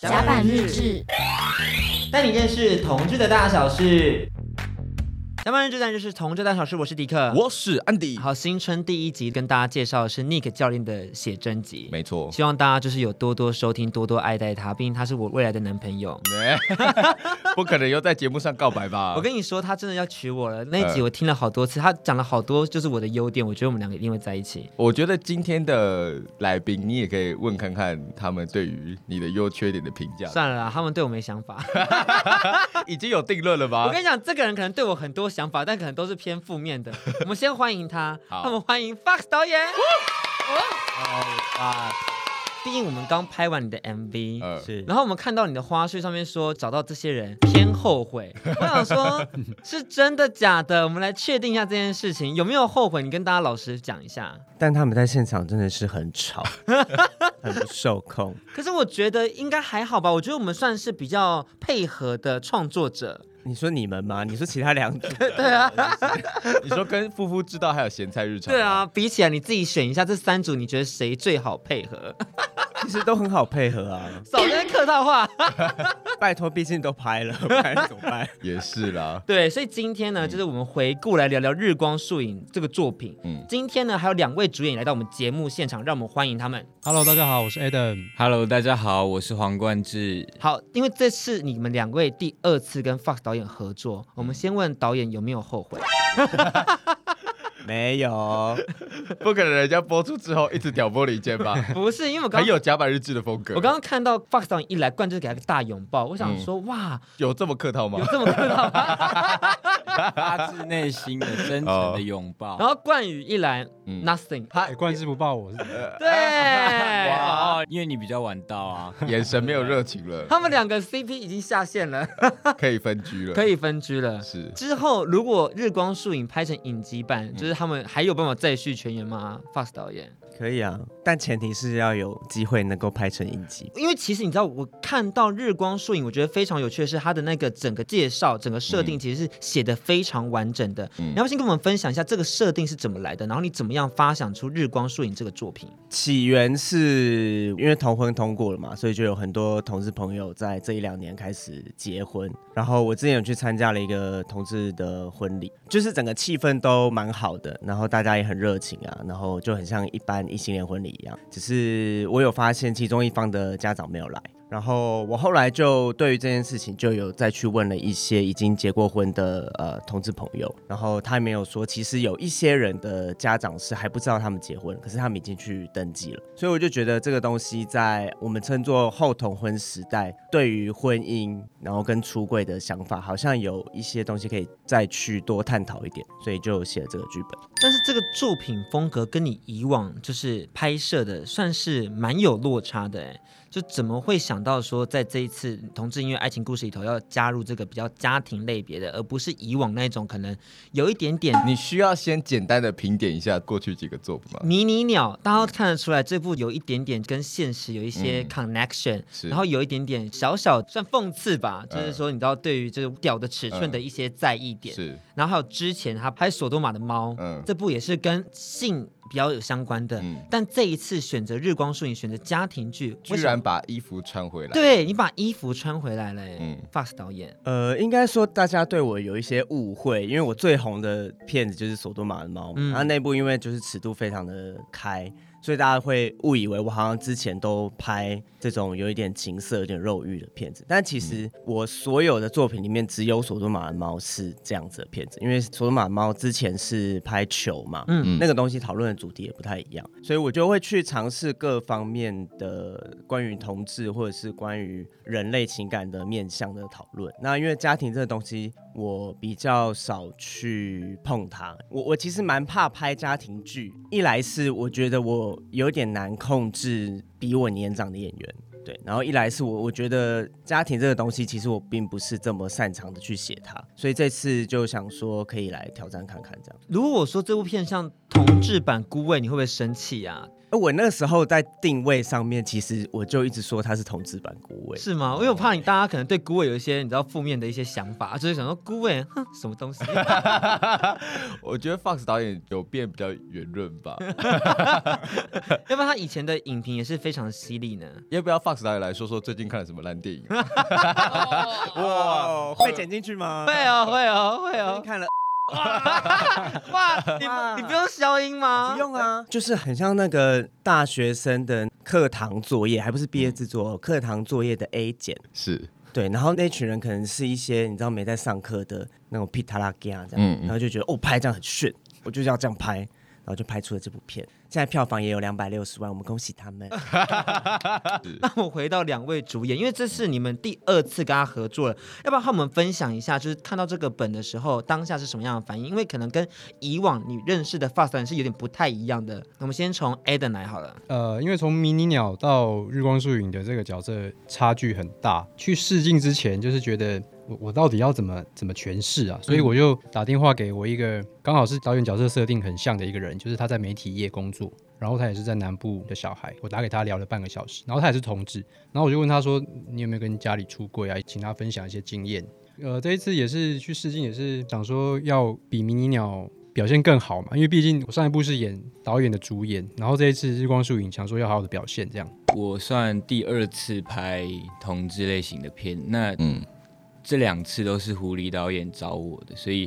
甲板日志，带你认识同志的大小事。甲板日志，就是同志大小事。我是迪克，我是安迪。好，新春第一集跟大家介绍的是 Nick 教练的写真集。没错，希望大家就是有多多收听，多多爱戴他，毕竟他是我未来的男朋友。不可能又在节目上告白吧？我跟你说，他真的要娶我了。那一集我听了好多次，他讲了好多就是我的优点，我觉得我们两个一定会在一起。我觉得今天的来宾，你也可以问看看他们对于你的优缺点的评价。算了啦，他们对我没想法，已经有定论了吧？我跟你讲，这个人可能对我很多想法，但可能都是偏负面的。我们先欢迎他，好，我们欢迎 Fox 导演。哦啊！毕竟我们刚拍完你的 MV，呃、是，然后我们看到你的花絮上面说找到这些人偏后悔。我想说，是真的假的？我们来确定一下这件事情有没有后悔？你跟大家老实讲一下。但他们在现场真的是很吵，很不受控。可是我觉得应该还好吧？我觉得我们算是比较配合的创作者。你说你们吗？你说其他两组？对啊，你说跟夫妇知道还有咸菜日常？对啊，比起来你自己选一下这三组，你觉得谁最好配合？其实都很好配合啊，少在客套话。拜托，毕竟都拍了，不然怎么办？也是啦。对，所以今天呢，就是我们回顾来聊聊《日光树影》这个作品。嗯，今天呢，还有两位主演来到我们节目现场，让我们欢迎他们。Hello，大家好，我是 Adam。Hello，大家好，我是黄冠志。好，因为这是你们两位第二次跟 Fox 导演合作，我们先问导演有没有后悔？没有，不可能人家播出之后一直挑拨离间吧？不是，因为我刚很有甲板日志的风格。我刚刚看到 Fox 上一来，冠志给他个大拥抱，我想说，嗯、哇，有这么客套吗？有这么客套吗？发自内心的真诚的拥抱。然后冠宇一来、嗯、，nothing，他、欸、冠志不抱我是？对，哇，因为你比较晚到啊，眼神没有热情了。他们两个 CP 已经下线了，可以分居了，可以分居了。是之后如果日光树影拍成影集版，就是。他们还有办法再续前缘吗？Fast 导演可以啊，但前提是要有机会能够拍成影集。因为其实你知道，我看到《日光树影》，我觉得非常有趣的是，它的那个整个介绍、整个设定其实是写的非常完整的。嗯、你要不先跟我们分享一下这个设定是怎么来的，然后你怎么样发想出《日光树影》这个作品？起源是因为同婚通过了嘛，所以就有很多同志朋友在这一两年开始结婚。然后我之前有去参加了一个同志的婚礼，就是整个气氛都蛮好的。然后大家也很热情啊，然后就很像一般异性恋婚礼一样，只是我有发现其中一方的家长没有来。然后我后来就对于这件事情就有再去问了一些已经结过婚的呃同志朋友，然后他也没有说，其实有一些人的家长是还不知道他们结婚，可是他们已经去登记了。所以我就觉得这个东西在我们称作后同婚时代，对于婚姻然后跟出柜的想法，好像有一些东西可以再去多探讨一点，所以就写了这个剧本。但是这个作品风格跟你以往就是拍摄的算是蛮有落差的哎。就怎么会想到说，在这一次同志音乐爱情故事里头，要加入这个比较家庭类别的，而不是以往那种可能有一点点。你需要先简单的评点一下过去几个作品吗？迷你鸟，大家都看得出来，这部有一点点跟现实有一些 connection，、嗯、然后有一点点小小算讽刺吧，嗯、就是说你知道对于这个屌的尺寸的一些在意点。是、嗯，然后还有之前他拍索多玛的猫，嗯，这部也是跟性。比较有相关的，嗯、但这一次选择日光树影，选择家庭剧，居然把衣服穿回来。对，你把衣服穿回来了，嗯，Fast 导演。呃，应该说大家对我有一些误会，因为我最红的片子就是《索多玛的猫》，嗯，然后那部因为就是尺度非常的开。所以大家会误以为我好像之前都拍这种有一点情色、有点肉欲的片子，但其实我所有的作品里面只有《索多玛的猫》是这样子的片子，因为《索多玛的猫》之前是拍球嘛，嗯，那个东西讨论的主题也不太一样，所以我就会去尝试各方面的关于同志或者是关于人类情感的面向的讨论。那因为家庭这个东西，我比较少去碰它。我我其实蛮怕拍家庭剧，一来是我觉得我。有点难控制比我年长的演员，对，然后一来是我我觉得家庭这个东西，其实我并不是这么擅长的去写它，所以这次就想说可以来挑战看看这样。如果我说这部片像同志版孤味，你会不会生气啊？我那个时候在定位上面，其实我就一直说他是同志版孤味，是吗？因为我怕你大家可能对孤味有一些你知道负面的一些想法，就是想说孤味哼什么东西。我觉得 Fox 导演有变比较圆润吧 要不然他以前的影评也是非常犀利呢。要不要 Fox 导演来说说最近看了什么烂电影？哇，会剪进去吗？会哦，会哦，会哦。看了。哇，你你不用消音吗？不用啊，就是很像那个大学生的课堂作业，还不是毕业制作，课堂作业的 A 减是。对，然后那群人可能是一些你知道没在上课的那种皮塔拉吉亚这样，嗯嗯。然后就觉得哦拍这样很炫，我就要这样拍，然后就拍出了这部片。现在票房也有两百六十万，我们恭喜他们。那我回到两位主演，因为这是你们第二次跟他合作了，要不要和我们分享一下，就是看到这个本的时候，当下是什么样的反应？因为可能跟以往你认识的 Fox 是有点不太一样的。那我们先从 Adam 来好了。呃，因为从迷你鸟到日光树影的这个角色差距很大，去试镜之前就是觉得。我我到底要怎么怎么诠释啊？所以我就打电话给我一个刚好是导演角色设定很像的一个人，就是他在媒体业工作，然后他也是在南部的小孩。我打给他聊了半个小时，然后他也是同志，然后我就问他说：“你有没有跟家里出柜啊？”请他分享一些经验。呃，这一次也是去试镜，也是想说要比迷你鸟表现更好嘛，因为毕竟我上一部是演导演的主演，然后这一次日光树影想说要好好的表现这样。我算第二次拍同志类型的片，那嗯。这两次都是狐狸导演找我的，所以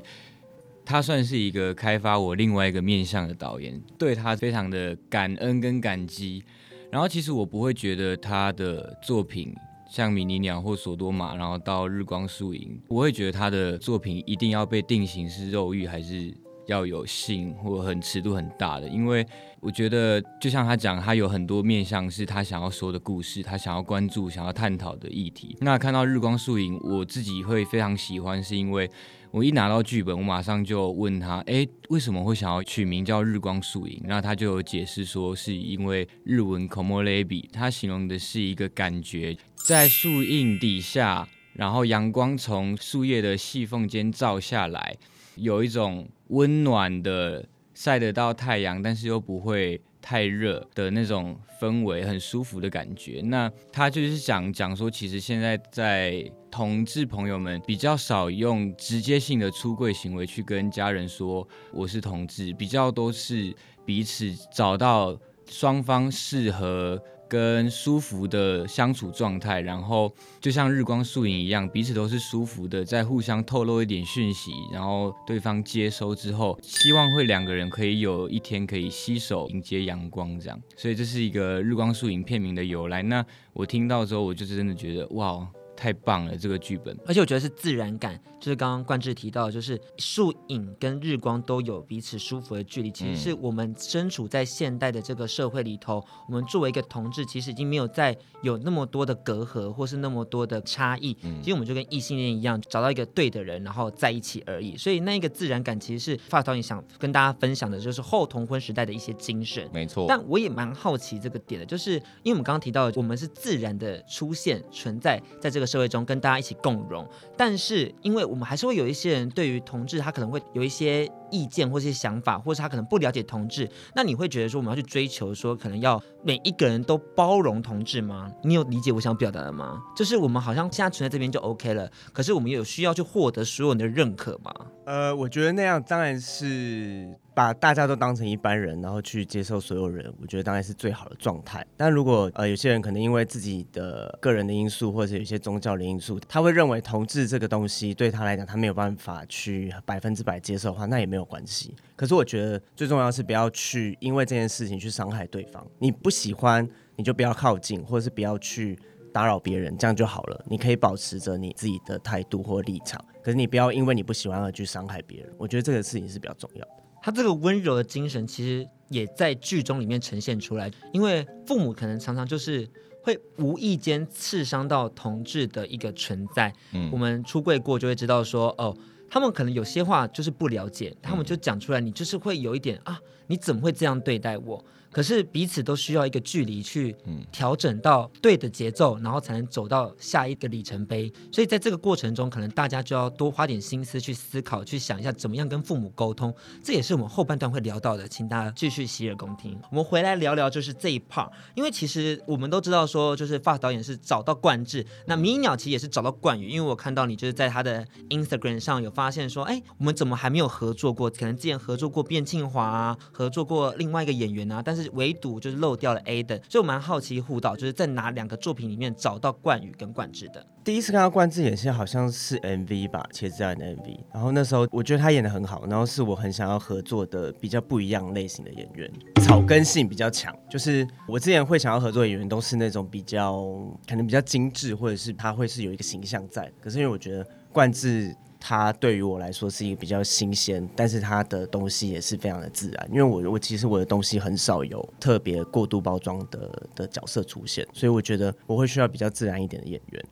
他算是一个开发我另外一个面向的导演，对他非常的感恩跟感激。然后其实我不会觉得他的作品像迷你鸟或索多玛，然后到日光树影，我会觉得他的作品一定要被定型是肉欲还是要有性或很尺度很大的，因为我觉得就像他讲，他有很多面向是他想要说的故事，他想要关注、想要探讨的议题。那看到日光树影，我自己会非常喜欢，是因为我一拿到剧本，我马上就问他，哎，为什么会想要取名叫日光树影？那他就有解释说，是因为日文 “komo lebi”，他形容的是一个感觉，在树荫底下，然后阳光从树叶的细缝间照下来。有一种温暖的晒得到太阳，但是又不会太热的那种氛围，很舒服的感觉。那他就是想讲说，其实现在在同志朋友们比较少用直接性的出柜行为去跟家人说我是同志，比较都是彼此找到双方适合。跟舒服的相处状态，然后就像日光树影一样，彼此都是舒服的，在互相透露一点讯息，然后对方接收之后，希望会两个人可以有一天可以携手迎接阳光，这样。所以这是一个日光树影片名的由来。那我听到之后，我就真的觉得哇。太棒了，这个剧本，而且我觉得是自然感，就是刚刚冠志提到，就是树影跟日光都有彼此舒服的距离。其实是我们身处在现代的这个社会里头，我们作为一个同志，其实已经没有再有那么多的隔阂，或是那么多的差异。其实我们就跟异性恋一样，找到一个对的人，然后在一起而已。所以那一个自然感，其实是 Fox 导演想跟大家分享的，就是后同婚时代的一些精神。没错。但我也蛮好奇这个点的，就是因为我们刚刚提到，我们是自然的出现存在在这个。社会中跟大家一起共融，但是因为我们还是会有一些人对于同志，他可能会有一些意见或一些想法，或是他可能不了解同志。那你会觉得说我们要去追求说，可能要每一个人都包容同志吗？你有理解我想表达的吗？就是我们好像现在存在这边就 OK 了，可是我们有需要去获得所有人的认可吗？呃，我觉得那样当然是。把大家都当成一般人，然后去接受所有人，我觉得当然是最好的状态。但如果呃有些人可能因为自己的个人的因素，或者有些宗教的因素，他会认为同志这个东西对他来讲他没有办法去百分之百接受的话，那也没有关系。可是我觉得最重要是不要去因为这件事情去伤害对方。你不喜欢你就不要靠近，或者是不要去打扰别人，这样就好了。你可以保持着你自己的态度或立场，可是你不要因为你不喜欢而去伤害别人。我觉得这个事情是比较重要的。他这个温柔的精神，其实也在剧中里面呈现出来。因为父母可能常常就是会无意间刺伤到同志的一个存在。嗯，我们出柜过就会知道说，哦，他们可能有些话就是不了解，他们就讲出来，你就是会有一点啊，你怎么会这样对待我？可是彼此都需要一个距离去调整到对的节奏，然后才能走到下一个里程碑。所以在这个过程中，可能大家就要多花点心思去思考，去想一下怎么样跟父母沟通。这也是我们后半段会聊到的，请大家继续洗耳恭听。我们回来聊聊就是这一 part，因为其实我们都知道说，就是 Fox 导演是找到冠志，那迷鸟其实也是找到冠宇，因为我看到你就是在他的 Instagram 上有发现说，哎，我们怎么还没有合作过？可能之前合作过卞庆华啊，合作过另外一个演员啊，但是唯独就是漏掉了 A 等所以我蛮好奇护导就是在哪两个作品里面找到冠宇跟冠志的。第一次看到冠志演戏好像是 MV 吧，茄子蛋的 MV，然后那时候我觉得他演得很好，然后是我很想要合作的比较不一样类型的演员，草根性比较强，就是我之前会想要合作演员都是那种比较可能比较精致，或者是他会是有一个形象在，可是因为我觉得冠志。他对于我来说是一个比较新鲜，但是他的东西也是非常的自然，因为我我其实我的东西很少有特别过度包装的的角色出现，所以我觉得我会需要比较自然一点的演员。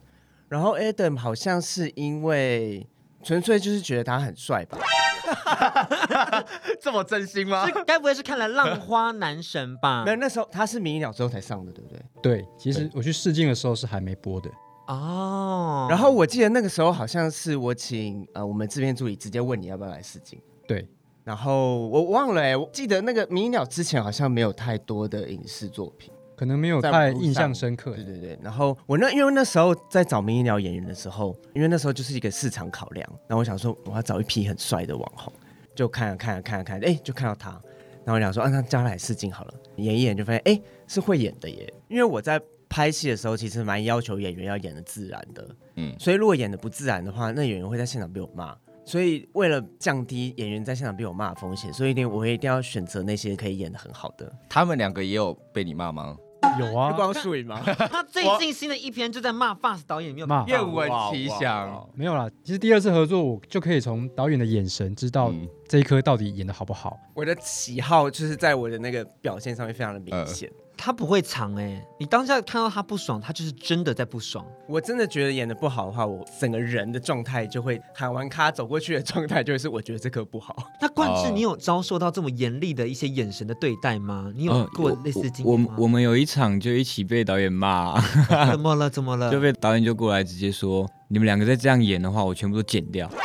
然后 Adam 好像是因为纯粹就是觉得他很帅吧，这么真心吗？该不会是看了《浪花男神》吧？没有，那时候他是迷鸟之后才上的，对不对？对，其实我去试镜的时候是还没播的。哦，然后我记得那个时候好像是我请呃我们制片助理直接问你要不要来试镜，对，然后我忘了哎，我记得那个迷鸟之前好像没有太多的影视作品，可能没有太印象深刻，对对对。然后我那因为那时候在找迷鸟演员的时候，因为那时候就是一个市场考量，然后我想说我要找一批很帅的网红，就看了看了看了看，哎，就看到他，然后我想说啊，那叫他来试镜好了，演一演就发现哎是会演的耶，因为我在。拍戏的时候其实蛮要求演员要演的自然的，嗯，所以如果演的不自然的话，那演员会在现场被我骂。所以为了降低演员在现场被我骂的风险，所以一定我会一定要选择那些可以演的很好的。他们两个也有被你骂吗？有啊，光树影吗？他最近新的一篇就在骂 Fast 导演，没有骂，愿闻其详。没有啦，其实第二次合作，我就可以从导演的眼神知道这一颗到底演的好不好。我的喜好就是在我的那个表现上面非常的明显。呃他不会藏哎、欸，你当下看到他不爽，他就是真的在不爽。我真的觉得演的不好的话，我整个人的状态就会喊完卡走过去的状态，就会是我觉得这个不好。那冠志，你有遭受到这么严厉的一些眼神的对待吗？你有过类似经历吗？我我，我们有一场就一起被导演骂，怎么了？怎么了？就被导演就过来直接说，你们两个再这样演的话，我全部都剪掉。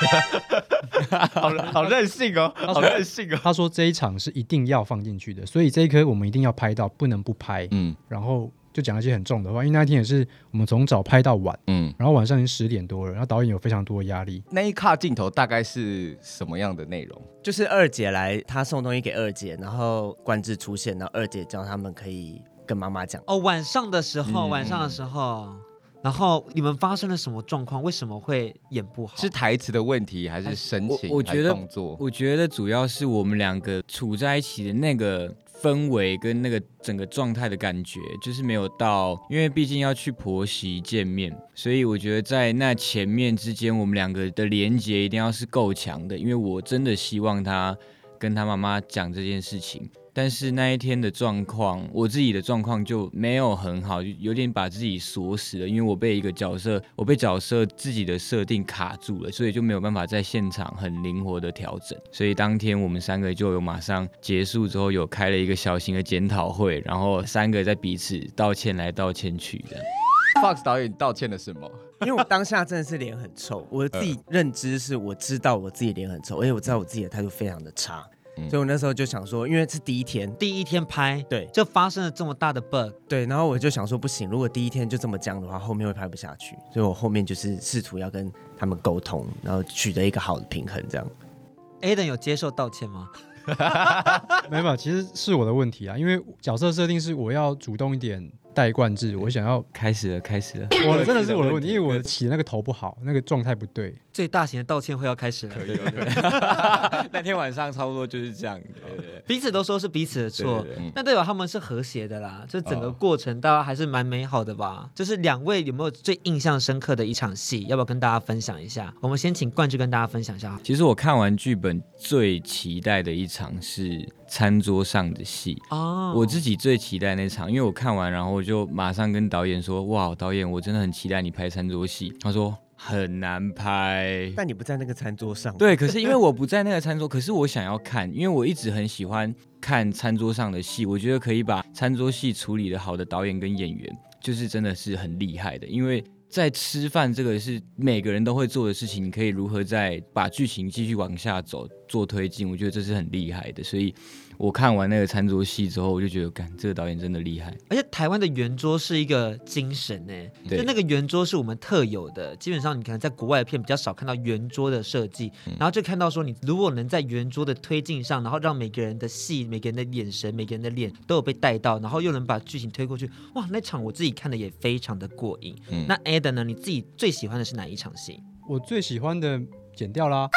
好好任性哦，好任性哦。他说这一场是一定要放进去的，所以这一颗我们一定要拍到，不能不拍。嗯，然后就讲一些很重的话，因为那一天也是我们从早拍到晚，嗯，然后晚上已经十点多了，然后导演有非常多的压力。那一卡镜头大概是什么样的内容？就是二姐来，她送东西给二姐，然后冠志出现，然后二姐叫他们可以跟妈妈讲。哦，晚上的时候，嗯、晚上的时候。然后你们发生了什么状况？为什么会演不好？是台词的问题，还是神情？我，我觉得动作，我觉得主要是我们两个处在一起的那个氛围跟那个整个状态的感觉，就是没有到，因为毕竟要去婆媳见面，所以我觉得在那前面之间，我们两个的连接一定要是够强的，因为我真的希望他跟他妈妈讲这件事情。但是那一天的状况，我自己的状况就没有很好，就有点把自己锁死了，因为我被一个角色，我被角色自己的设定卡住了，所以就没有办法在现场很灵活的调整。所以当天我们三个就有马上结束之后，有开了一个小型的检讨会，然后三个在彼此道歉来道歉去的。Fox 导演道歉了什么？因为我当下真的是脸很臭，我自己认知是我知道我自己脸很臭，而且我知道我自己的态度非常的差。所以我那时候就想说，因为是第一天，第一天拍，对，就发生了这么大的 bug，对，然后我就想说，不行，如果第一天就这么僵的话，后面会拍不下去。所以我后面就是试图要跟他们沟通，然后取得一个好的平衡，这样。Aden 有接受道歉吗？没有，其实是我的问题啊，因为角色设定是我要主动一点。带冠志，我想要开始了，开始了。我真的是我的问题，因为我起的那个头不好，那个状态不对。最大型的道歉会要开始了。可以，那天晚上差不多就是这样。对对，彼此都说是彼此的错，那代表他们是和谐的啦。就整个过程大家还是蛮美好的吧？就是两位有没有最印象深刻的一场戏？要不要跟大家分享一下？我们先请冠志跟大家分享一下。其实我看完剧本最期待的一场是。餐桌上的戏哦。我自己最期待那场，因为我看完，然后我就马上跟导演说：“哇，导演，我真的很期待你拍餐桌戏。”他说。很难拍，但你不在那个餐桌上。对，可是因为我不在那个餐桌，可是我想要看，因为我一直很喜欢看餐桌上的戏。我觉得可以把餐桌戏处理的好的导演跟演员，就是真的是很厉害的。因为在吃饭这个是每个人都会做的事情，你可以如何在把剧情继续往下走做推进，我觉得这是很厉害的。所以。我看完那个餐桌戏之后，我就觉得，干这个导演真的厉害。而且台湾的圆桌是一个精神呢，就那个圆桌是我们特有的。基本上你可能在国外的片比较少看到圆桌的设计，然后就看到说，你如果能在圆桌的推进上，然后让每个人的戏、每个人的眼神、每个人的脸都有被带到，然后又能把剧情推过去，哇，那场我自己看的也非常的过瘾。嗯、那 Adam 呢？你自己最喜欢的是哪一场戏？我最喜欢的。剪掉啦，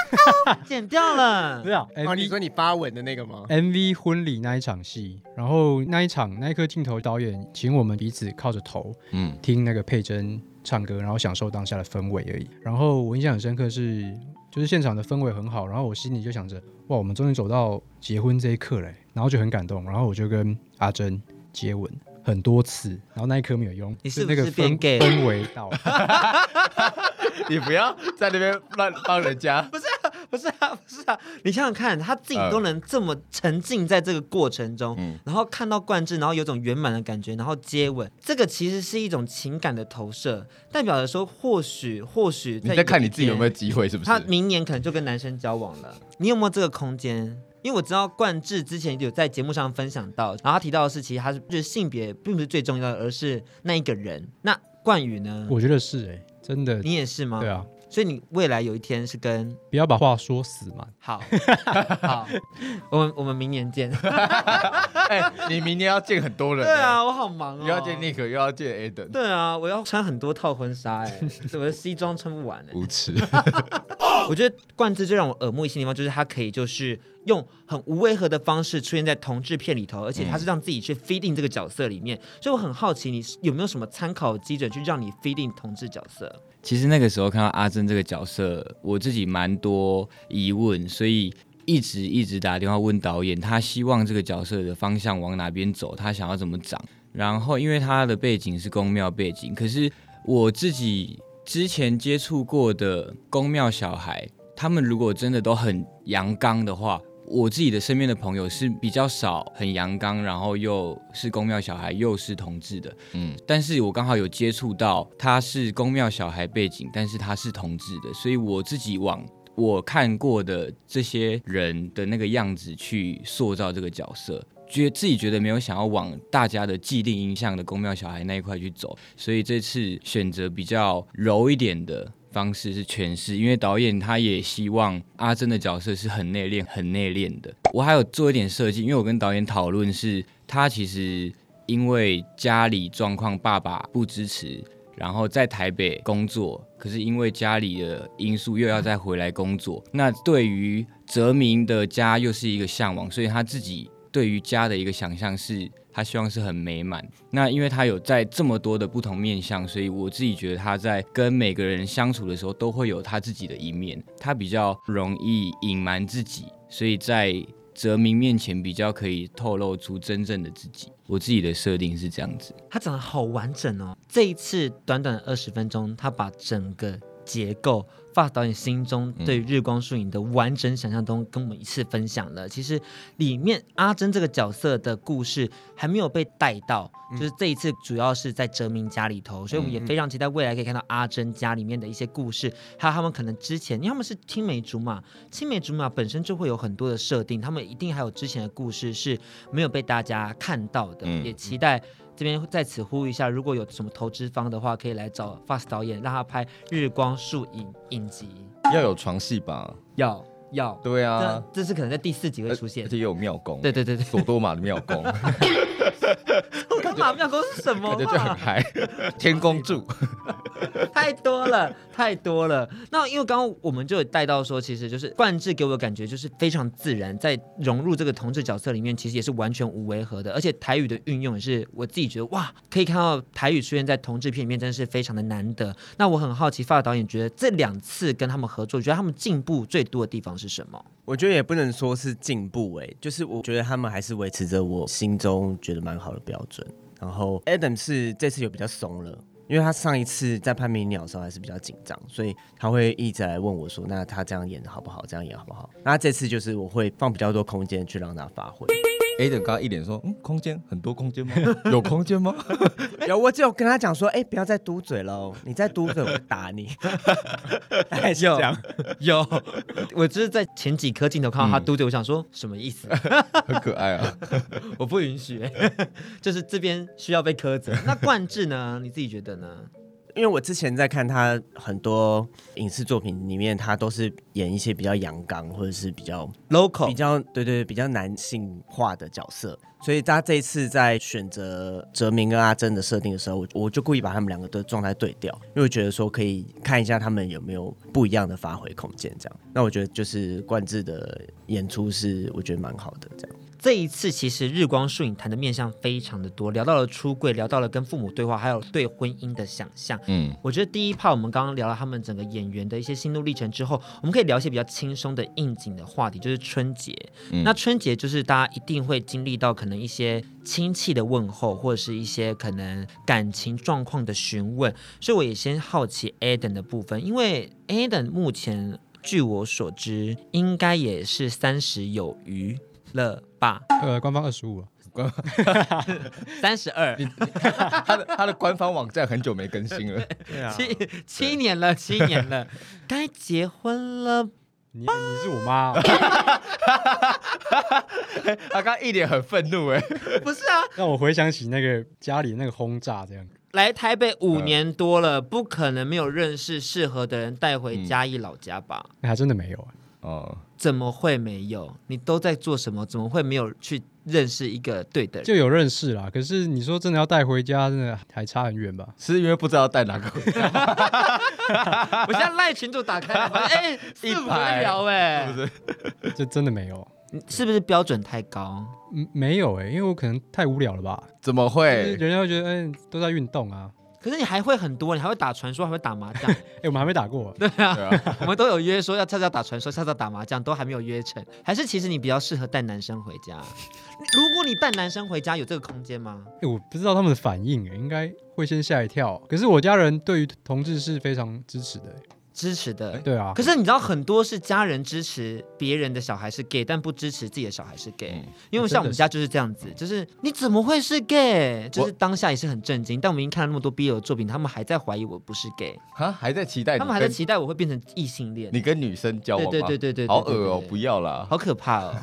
剪掉了。对啊，哦，你说你发文的那个吗？MV 婚礼那一场戏，然后那一场那一颗镜头，导演请我们彼此靠着头，嗯，听那个佩珍唱歌，然后享受当下的氛围而已。然后我印象很深刻是，就是现场的氛围很好，然后我心里就想着，哇，我们终于走到结婚这一刻嘞，然后就很感动，然后我就跟阿珍接吻很多次，然后那一刻没有用，你是不是变 gay？氛围到。你不要在那边乱帮人家。不是啊，不是啊，不是啊！你想想看，他自己都能这么沉浸在这个过程中，嗯、然后看到冠志，然后有种圆满的感觉，然后接吻，这个其实是一种情感的投射，代表着说，或许，或许你在看你自己有没有机会，是不是？他明年可能就跟男生交往了，你有没有这个空间？因为我知道冠志之前有在节目上分享到，然后他提到的是，其实他是就是性别并不是最重要的，而是那一个人。那冠宇呢？我觉得是哎、欸。真的，你也是吗？对啊，所以你未来有一天是跟不要把话说死嘛。好，好，我们我们明年见。哎、欸，你明年要见很多人。对啊，我好忙哦。又要见 Nick，又要见 Adam。对啊，我要穿很多套婚纱哎，我的西装穿不完哎。无耻。我觉得冠之最让我耳目一新的地方，就是他可以就是用很无违和的方式出现在同志片里头，而且他是让自己去 f e e d i n g 这个角色里面。所以我很好奇，你有没有什么参考基准去让你 f e e d i n g 同志角色？其实那个时候看到阿珍这个角色，我自己蛮多疑问，所以一直一直打电话问导演，他希望这个角色的方向往哪边走，他想要怎么长。然后因为他的背景是宫庙背景，可是我自己之前接触过的宫庙小孩，他们如果真的都很阳刚的话。我自己的身边的朋友是比较少很阳刚，然后又是宫庙小孩，又是同志的，嗯，但是我刚好有接触到他是宫庙小孩背景，但是他是同志的，所以我自己往我看过的这些人的那个样子去塑造这个角色，觉自己觉得没有想要往大家的既定印象的宫庙小孩那一块去走，所以这次选择比较柔一点的。方式是诠释，因为导演他也希望阿珍的角色是很内敛、很内敛的。我还有做一点设计，因为我跟导演讨论是，他其实因为家里状况，爸爸不支持，然后在台北工作，可是因为家里的因素又要再回来工作。那对于泽明的家又是一个向往，所以他自己对于家的一个想象是。他希望是很美满。那因为他有在这么多的不同面向，所以我自己觉得他在跟每个人相处的时候，都会有他自己的一面。他比较容易隐瞒自己，所以在泽明面前比较可以透露出真正的自己。我自己的设定是这样子。他长得好完整哦。这一次短短二十分钟，他把整个结构。Fox 导演心中对日光树影的完整想象都跟我们一次分享了。其实里面阿珍这个角色的故事还没有被带到，就是这一次主要是在哲明家里头，所以我们也非常期待未来可以看到阿珍家里面的一些故事，还有他们可能之前，因为他们是青梅竹马，青梅竹马本身就会有很多的设定，他们一定还有之前的故事是没有被大家看到的，也期待。这边在此呼吁一下，如果有什么投资方的话，可以来找 Fast 导演，让他拍《日光树影》影集。要有床戏吧？要要。对啊，这是可能在第四集会出现。而且也有妙功。对对对对，索多玛的庙公。索多玛庙公是什么？感觉就很嗨。天公柱。太多了，太多了。那因为刚刚我们就有带到说，其实就是冠志给我的感觉就是非常自然，在融入这个同志角色里面，其实也是完全无违和的。而且台语的运用也是我自己觉得哇，可以看到台语出现在同志片里面，真的是非常的难得。那我很好奇，法导演觉得这两次跟他们合作，觉得他们进步最多的地方是什么？我觉得也不能说是进步哎，就是我觉得他们还是维持着我心中觉得蛮好的标准。然后 Adam 是这次有比较松了，因为他上一次在拍《迷鸟》的时候还是比较紧张，所以他会一直来问我说：“那他这样演的好不好？这样演好不好？”那这次就是我会放比较多空间去让他发挥。Adam 刚刚一脸说：“嗯，空间很多空间吗？有空间吗？有，我只有跟他讲说，哎、欸，不要再嘟嘴了，你再嘟嘴我会打你。还是这样？有，我只是在前几颗镜头看到他嘟嘴，嗯、我想说什么意思？很可爱啊，我不允许，就是这边需要被苛责。那冠志呢？你自己觉得呢？因为我之前在看他很多影视作品里面，他都是演一些比较阳刚或者是比较 local、比较对对比较男性化的角色，所以他这一次在选择哲明跟阿珍的设定的时候，我我就故意把他们两个的状态对调，因为我觉得说可以看一下他们有没有不一样的发挥空间，这样。那我觉得就是冠志的演出是我觉得蛮好的，这样。这一次其实日光树影谈的面向非常的多，聊到了出柜，聊到了跟父母对话，还有对婚姻的想象。嗯，我觉得第一 part 我们刚刚聊了他们整个演员的一些心路历程之后，我们可以聊一些比较轻松的应景的话题，就是春节。嗯，那春节就是大家一定会经历到可能一些亲戚的问候，或者是一些可能感情状况的询问。所以我也先好奇 Adam 的部分，因为 Adam 目前据我所知，应该也是三十有余。了吧？呃，官方二十五了，官 三十二。他的他的官方网站很久没更新了，对啊，七七年了，七年了，该结婚了。你你是我妈？他刚一脸很愤怒，哎，不是啊，让我回想起那个家里那个轰炸，这样。来台北五年多了，不可能没有认识适合的人带回嘉义老家吧？还真的没有。哦，怎么会没有？你都在做什么？怎么会没有去认识一个对的人？就有认识啦，可是你说真的要带回家，真的还差很远吧？是因为不知道带哪个回家。我现在赖群主打开，哎、欸，一排聊哎，是不是？这真的没有，是不是标准太高？嗯，没有哎、欸，因为我可能太无聊了吧？怎么会？人家会觉得，哎、欸，都在运动啊。可是你还会很多，你还会打传说，还会打麻将。哎、欸，我们还没打过。对啊，我们都有约说要下次要打传说，下次要打麻将，都还没有约成。还是其实你比较适合带男生回家？如果你带男生回家，有这个空间吗？哎、欸，我不知道他们的反应，应该会先吓一跳。可是我家人对于同志是非常支持的。支持的，对啊。可是你知道，很多是家人支持别人的小孩是 gay，但不支持自己的小孩是 gay。嗯、因为像我们家就是这样子，就是你怎么会是 gay？就是当下也是很震惊。但我们已经看了那么多 BL 的作品，他们还在怀疑我不是 gay 啊，还在期待，他们还在期待我会变成异性恋。你跟女生交往吗？对对对对对，好恶哦，不要啦，好可怕哦。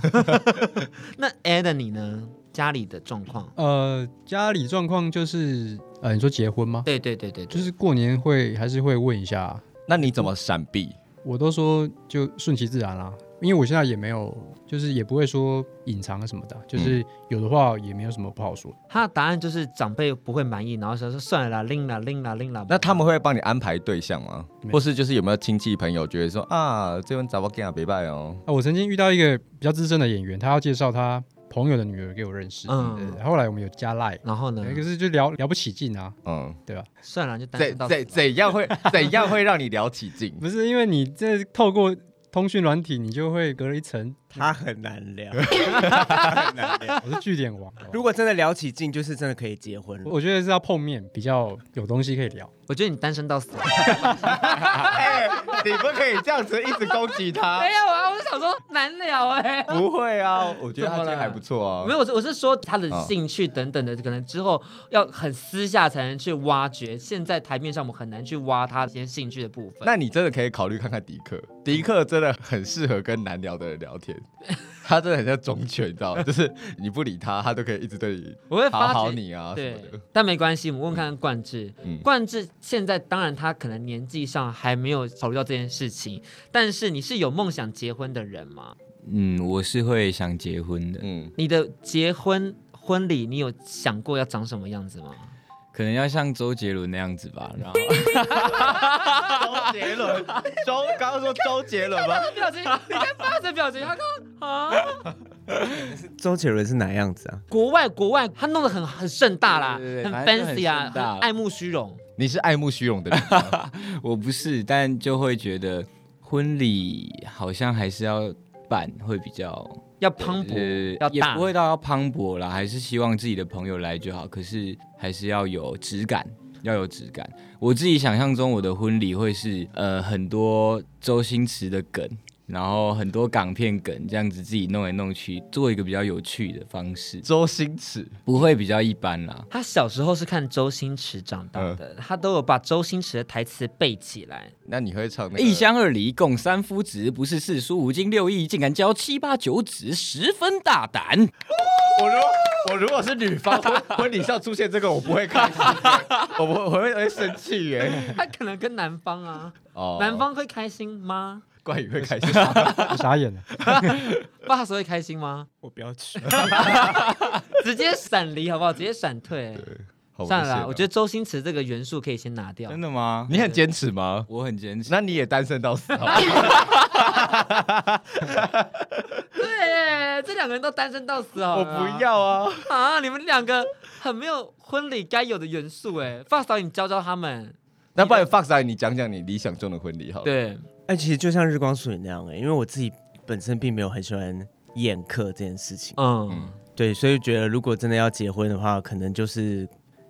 那 Adam 你呢？家里的状况？呃，家里状况就是，呃，你说结婚吗？对对对对，就是过年会还是会问一下。那你怎么闪避？我都说就顺其自然啦，因为我现在也没有，就是也不会说隐藏什么的，就是有的话也没有什么不好说。他的答案就是长辈不会满意，然后说说算了啦，拎啦拎啦拎啦。那他们会帮你安排对象吗？或是就是有没有亲戚朋友觉得说啊，这问找我干啊别拜哦。啊，我曾经遇到一个比较资深的演员，他要介绍他朋友的女儿给我认识，嗯，后来我们有加 line，，然后呢，可是就聊聊不起劲啊，嗯，对吧？算了，就怎怎怎样会 怎样会让你聊起劲？不是因为你这透过通讯软体，你就会隔了一层。他很难聊，我是据点王。如果真的聊起劲，就是真的可以结婚了。我觉得是要碰面比较有东西可以聊。我觉得你单身到死。哎，你不可以这样子一直攻击他。没有啊，我是想说难聊哎。不会啊，我觉得他今天还不错啊。没有，我是我是说他的兴趣等等的，可能之后要很私下才能去挖掘。现在台面上我们很难去挖他这些兴趣的部分。那你真的可以考虑看看迪克，迪克真的很适合跟难聊的人聊天。他真的很像忠犬，你知道吗？就是你不理他，他都可以一直对你，我会讨好你啊什么的。但没关系，我们问看看冠志。嗯，冠志现在当然他可能年纪上还没有考虑到这件事情，但是你是有梦想结婚的人吗？嗯，我是会想结婚的。嗯，你的结婚婚礼你有想过要长什么样子吗？可能要像周杰伦那样子吧。然后，周杰伦，周刚刚说周杰伦吗？表情，你看发的表情，他刚啊。周杰伦是哪样子啊？国外国外，他弄得很很盛大啦，对对对很 fancy 啊，很爱慕虚荣。你是爱慕虚荣的人 我不是，但就会觉得婚礼好像还是要办，会比较要磅礴，要大，也不会到要磅礴啦，还是希望自己的朋友来就好。可是还是要有质感，要有质感。我自己想象中我的婚礼会是呃很多周星驰的梗。然后很多港片梗这样子自己弄来弄去，做一个比较有趣的方式。周星驰不会比较一般啦。他小时候是看周星驰长大的，嗯、他都有把周星驰的台词背起来。那你会唱那个？一乡二里共三夫子，不是四书五经六艺，竟敢教七八九子，十分大胆。我如我如果是女方 婚婚礼上出现这个，我不会开心，我不会我会我会生气耶。他可能跟男方啊，哦，男方会开心吗？冠宇会开心，傻眼了。爸说会开心吗？我不要去，直接闪离好不好？直接闪退。算了啦，我觉得周星驰这个元素可以先拿掉。真的吗？你很坚持吗？我很坚持。那你也单身到死好？对，这两个人都单身到死哦。我不要啊！啊，你们两个很没有婚礼该有的元素哎。Fox，你教教他们。那不然 Fox 导演，你讲讲你理想中的婚礼好了。对。哎，其实就像日光素影那样哎，因为我自己本身并没有很喜欢宴客这件事情。嗯，对，所以觉得如果真的要结婚的话，可能就是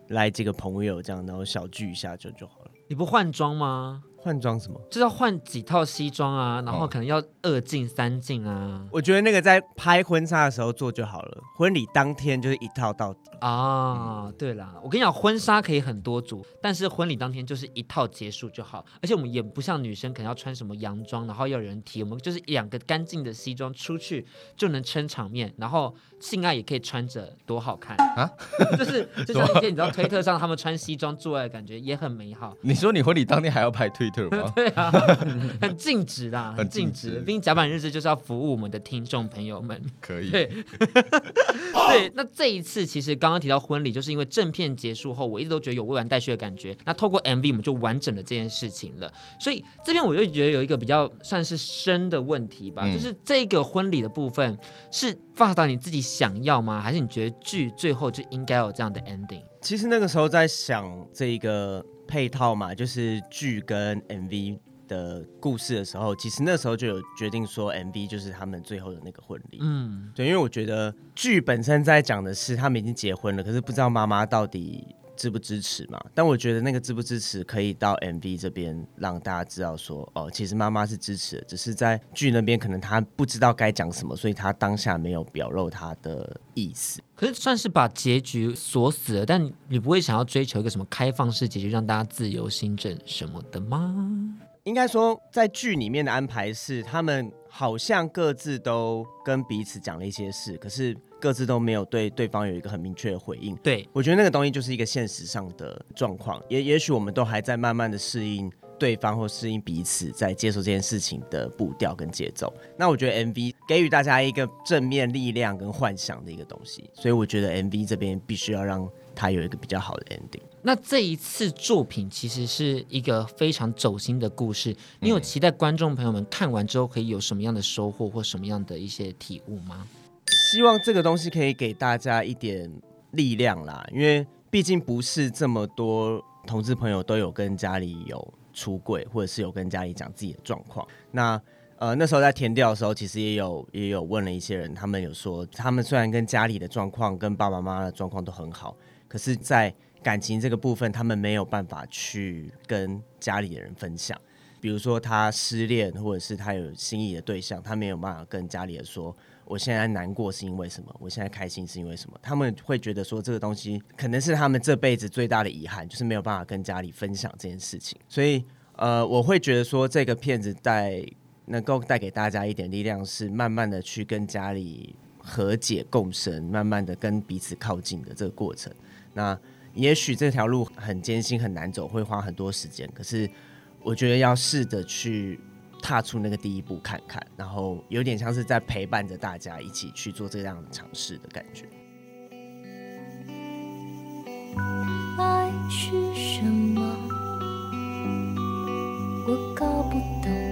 来几个朋友这样，然后小聚一下就就好了。你不换装吗？换装什么？就是要换几套西装啊，然后可能要二进三进啊。我觉得那个在拍婚纱的时候做就好了，婚礼当天就是一套到底啊。对啦，我跟你讲，婚纱可以很多组，但是婚礼当天就是一套结束就好。而且我们也不像女生，可能要穿什么洋装，然后要有人提，我们就是两个干净的西装出去就能撑场面，然后性爱也可以穿着，多好看啊！就是就像一些你知道推特上他们穿西装做爱的感觉也很美好。你说你婚礼当天还要拍推特吗？对啊，很尽职啦，很尽职。毕竟甲板日志就是要服务我们的听众朋友们。可以。对，对。那这一次其实刚刚提到婚礼，就是因为正片结束后，我一直都觉得有未完待续的感觉。那透过 MV，我们就完整了这件事情了。所以这边我就觉得有一个比较算是深的问题吧，嗯、就是这个婚礼的部分是放到你自己想要吗？还是你觉得剧最后就应该有这样的 ending？其实那个时候在想这一个。配套嘛，就是剧跟 MV 的故事的时候，其实那时候就有决定说 MV 就是他们最后的那个婚礼。嗯，对，因为我觉得剧本身在讲的是他们已经结婚了，可是不知道妈妈到底。支不支持嘛？但我觉得那个支不支持可以到 MV 这边让大家知道说，哦，其实妈妈是支持的，只是在剧那边可能她不知道该讲什么，所以她当下没有表露她的意思。可是算是把结局锁死了，但你不会想要追求一个什么开放式结局，让大家自由心证什么的吗？应该说，在剧里面的安排是，他们好像各自都跟彼此讲了一些事，可是。各自都没有对对方有一个很明确的回应。对，我觉得那个东西就是一个现实上的状况，也也许我们都还在慢慢的适应对方或适应彼此，在接受这件事情的步调跟节奏。那我觉得 MV 给予大家一个正面力量跟幻想的一个东西，所以我觉得 MV 这边必须要让它有一个比较好的 ending。那这一次作品其实是一个非常走心的故事，你有期待观众朋友们看完之后可以有什么样的收获或什么样的一些体悟吗？希望这个东西可以给大家一点力量啦，因为毕竟不是这么多同志朋友都有跟家里有出柜，或者是有跟家里讲自己的状况。那呃那时候在填调的时候，其实也有也有问了一些人，他们有说，他们虽然跟家里的状况、跟爸爸妈妈的状况都很好，可是，在感情这个部分，他们没有办法去跟家里的人分享。比如说他失恋，或者是他有心仪的对象，他没有办法跟家里人说。我现在难过是因为什么？我现在开心是因为什么？他们会觉得说这个东西可能是他们这辈子最大的遗憾，就是没有办法跟家里分享这件事情。所以，呃，我会觉得说这个片子带能够带给大家一点力量，是慢慢的去跟家里和解共生，慢慢的跟彼此靠近的这个过程。那也许这条路很艰辛很难走会花很多时间可是我觉得要试着去踏出那个第一步看看然后有点像是在陪伴着大家一起去做这样的尝试的感觉。爱是什么？我搞不懂。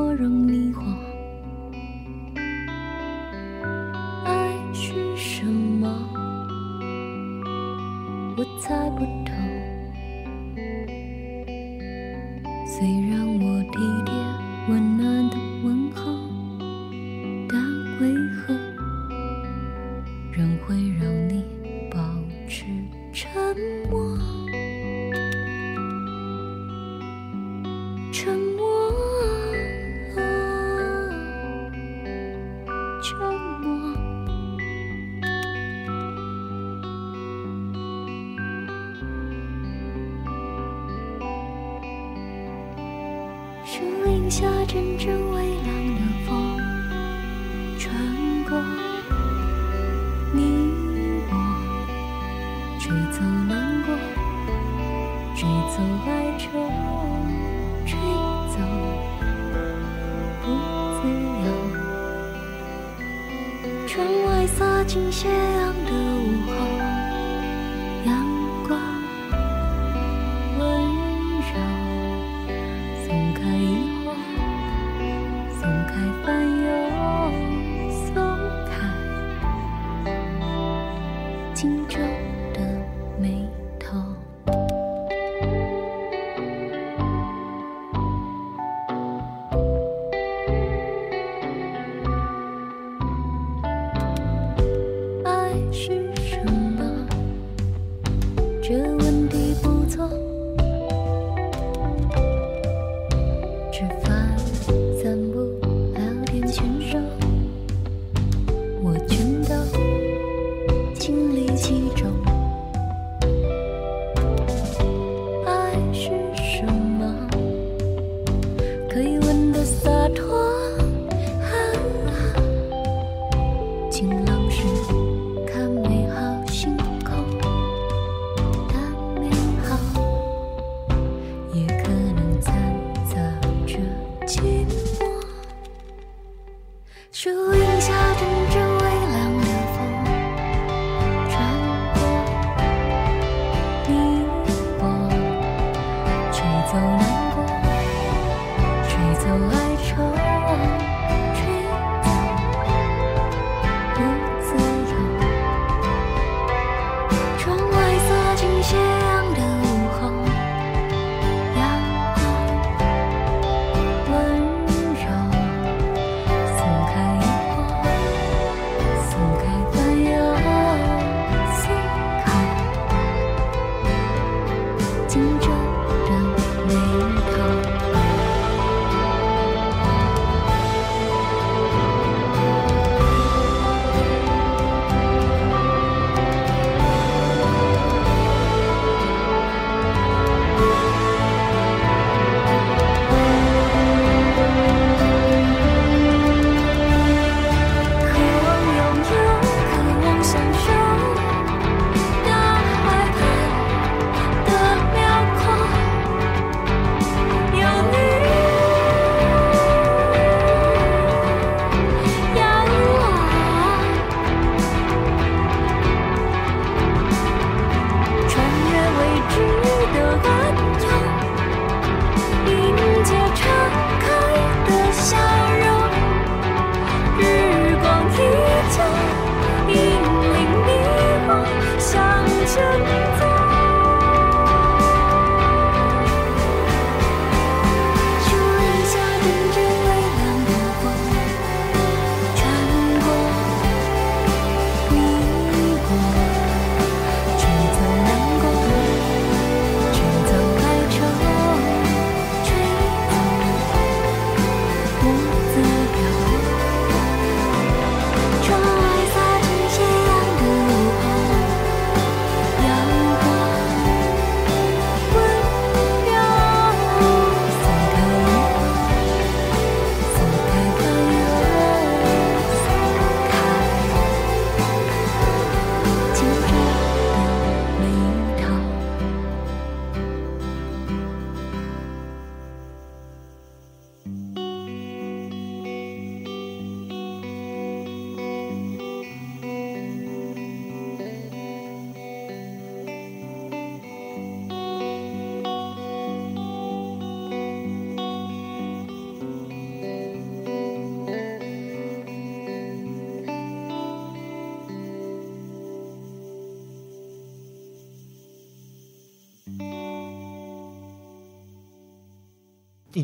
我让你慌，爱是什么？我猜不透。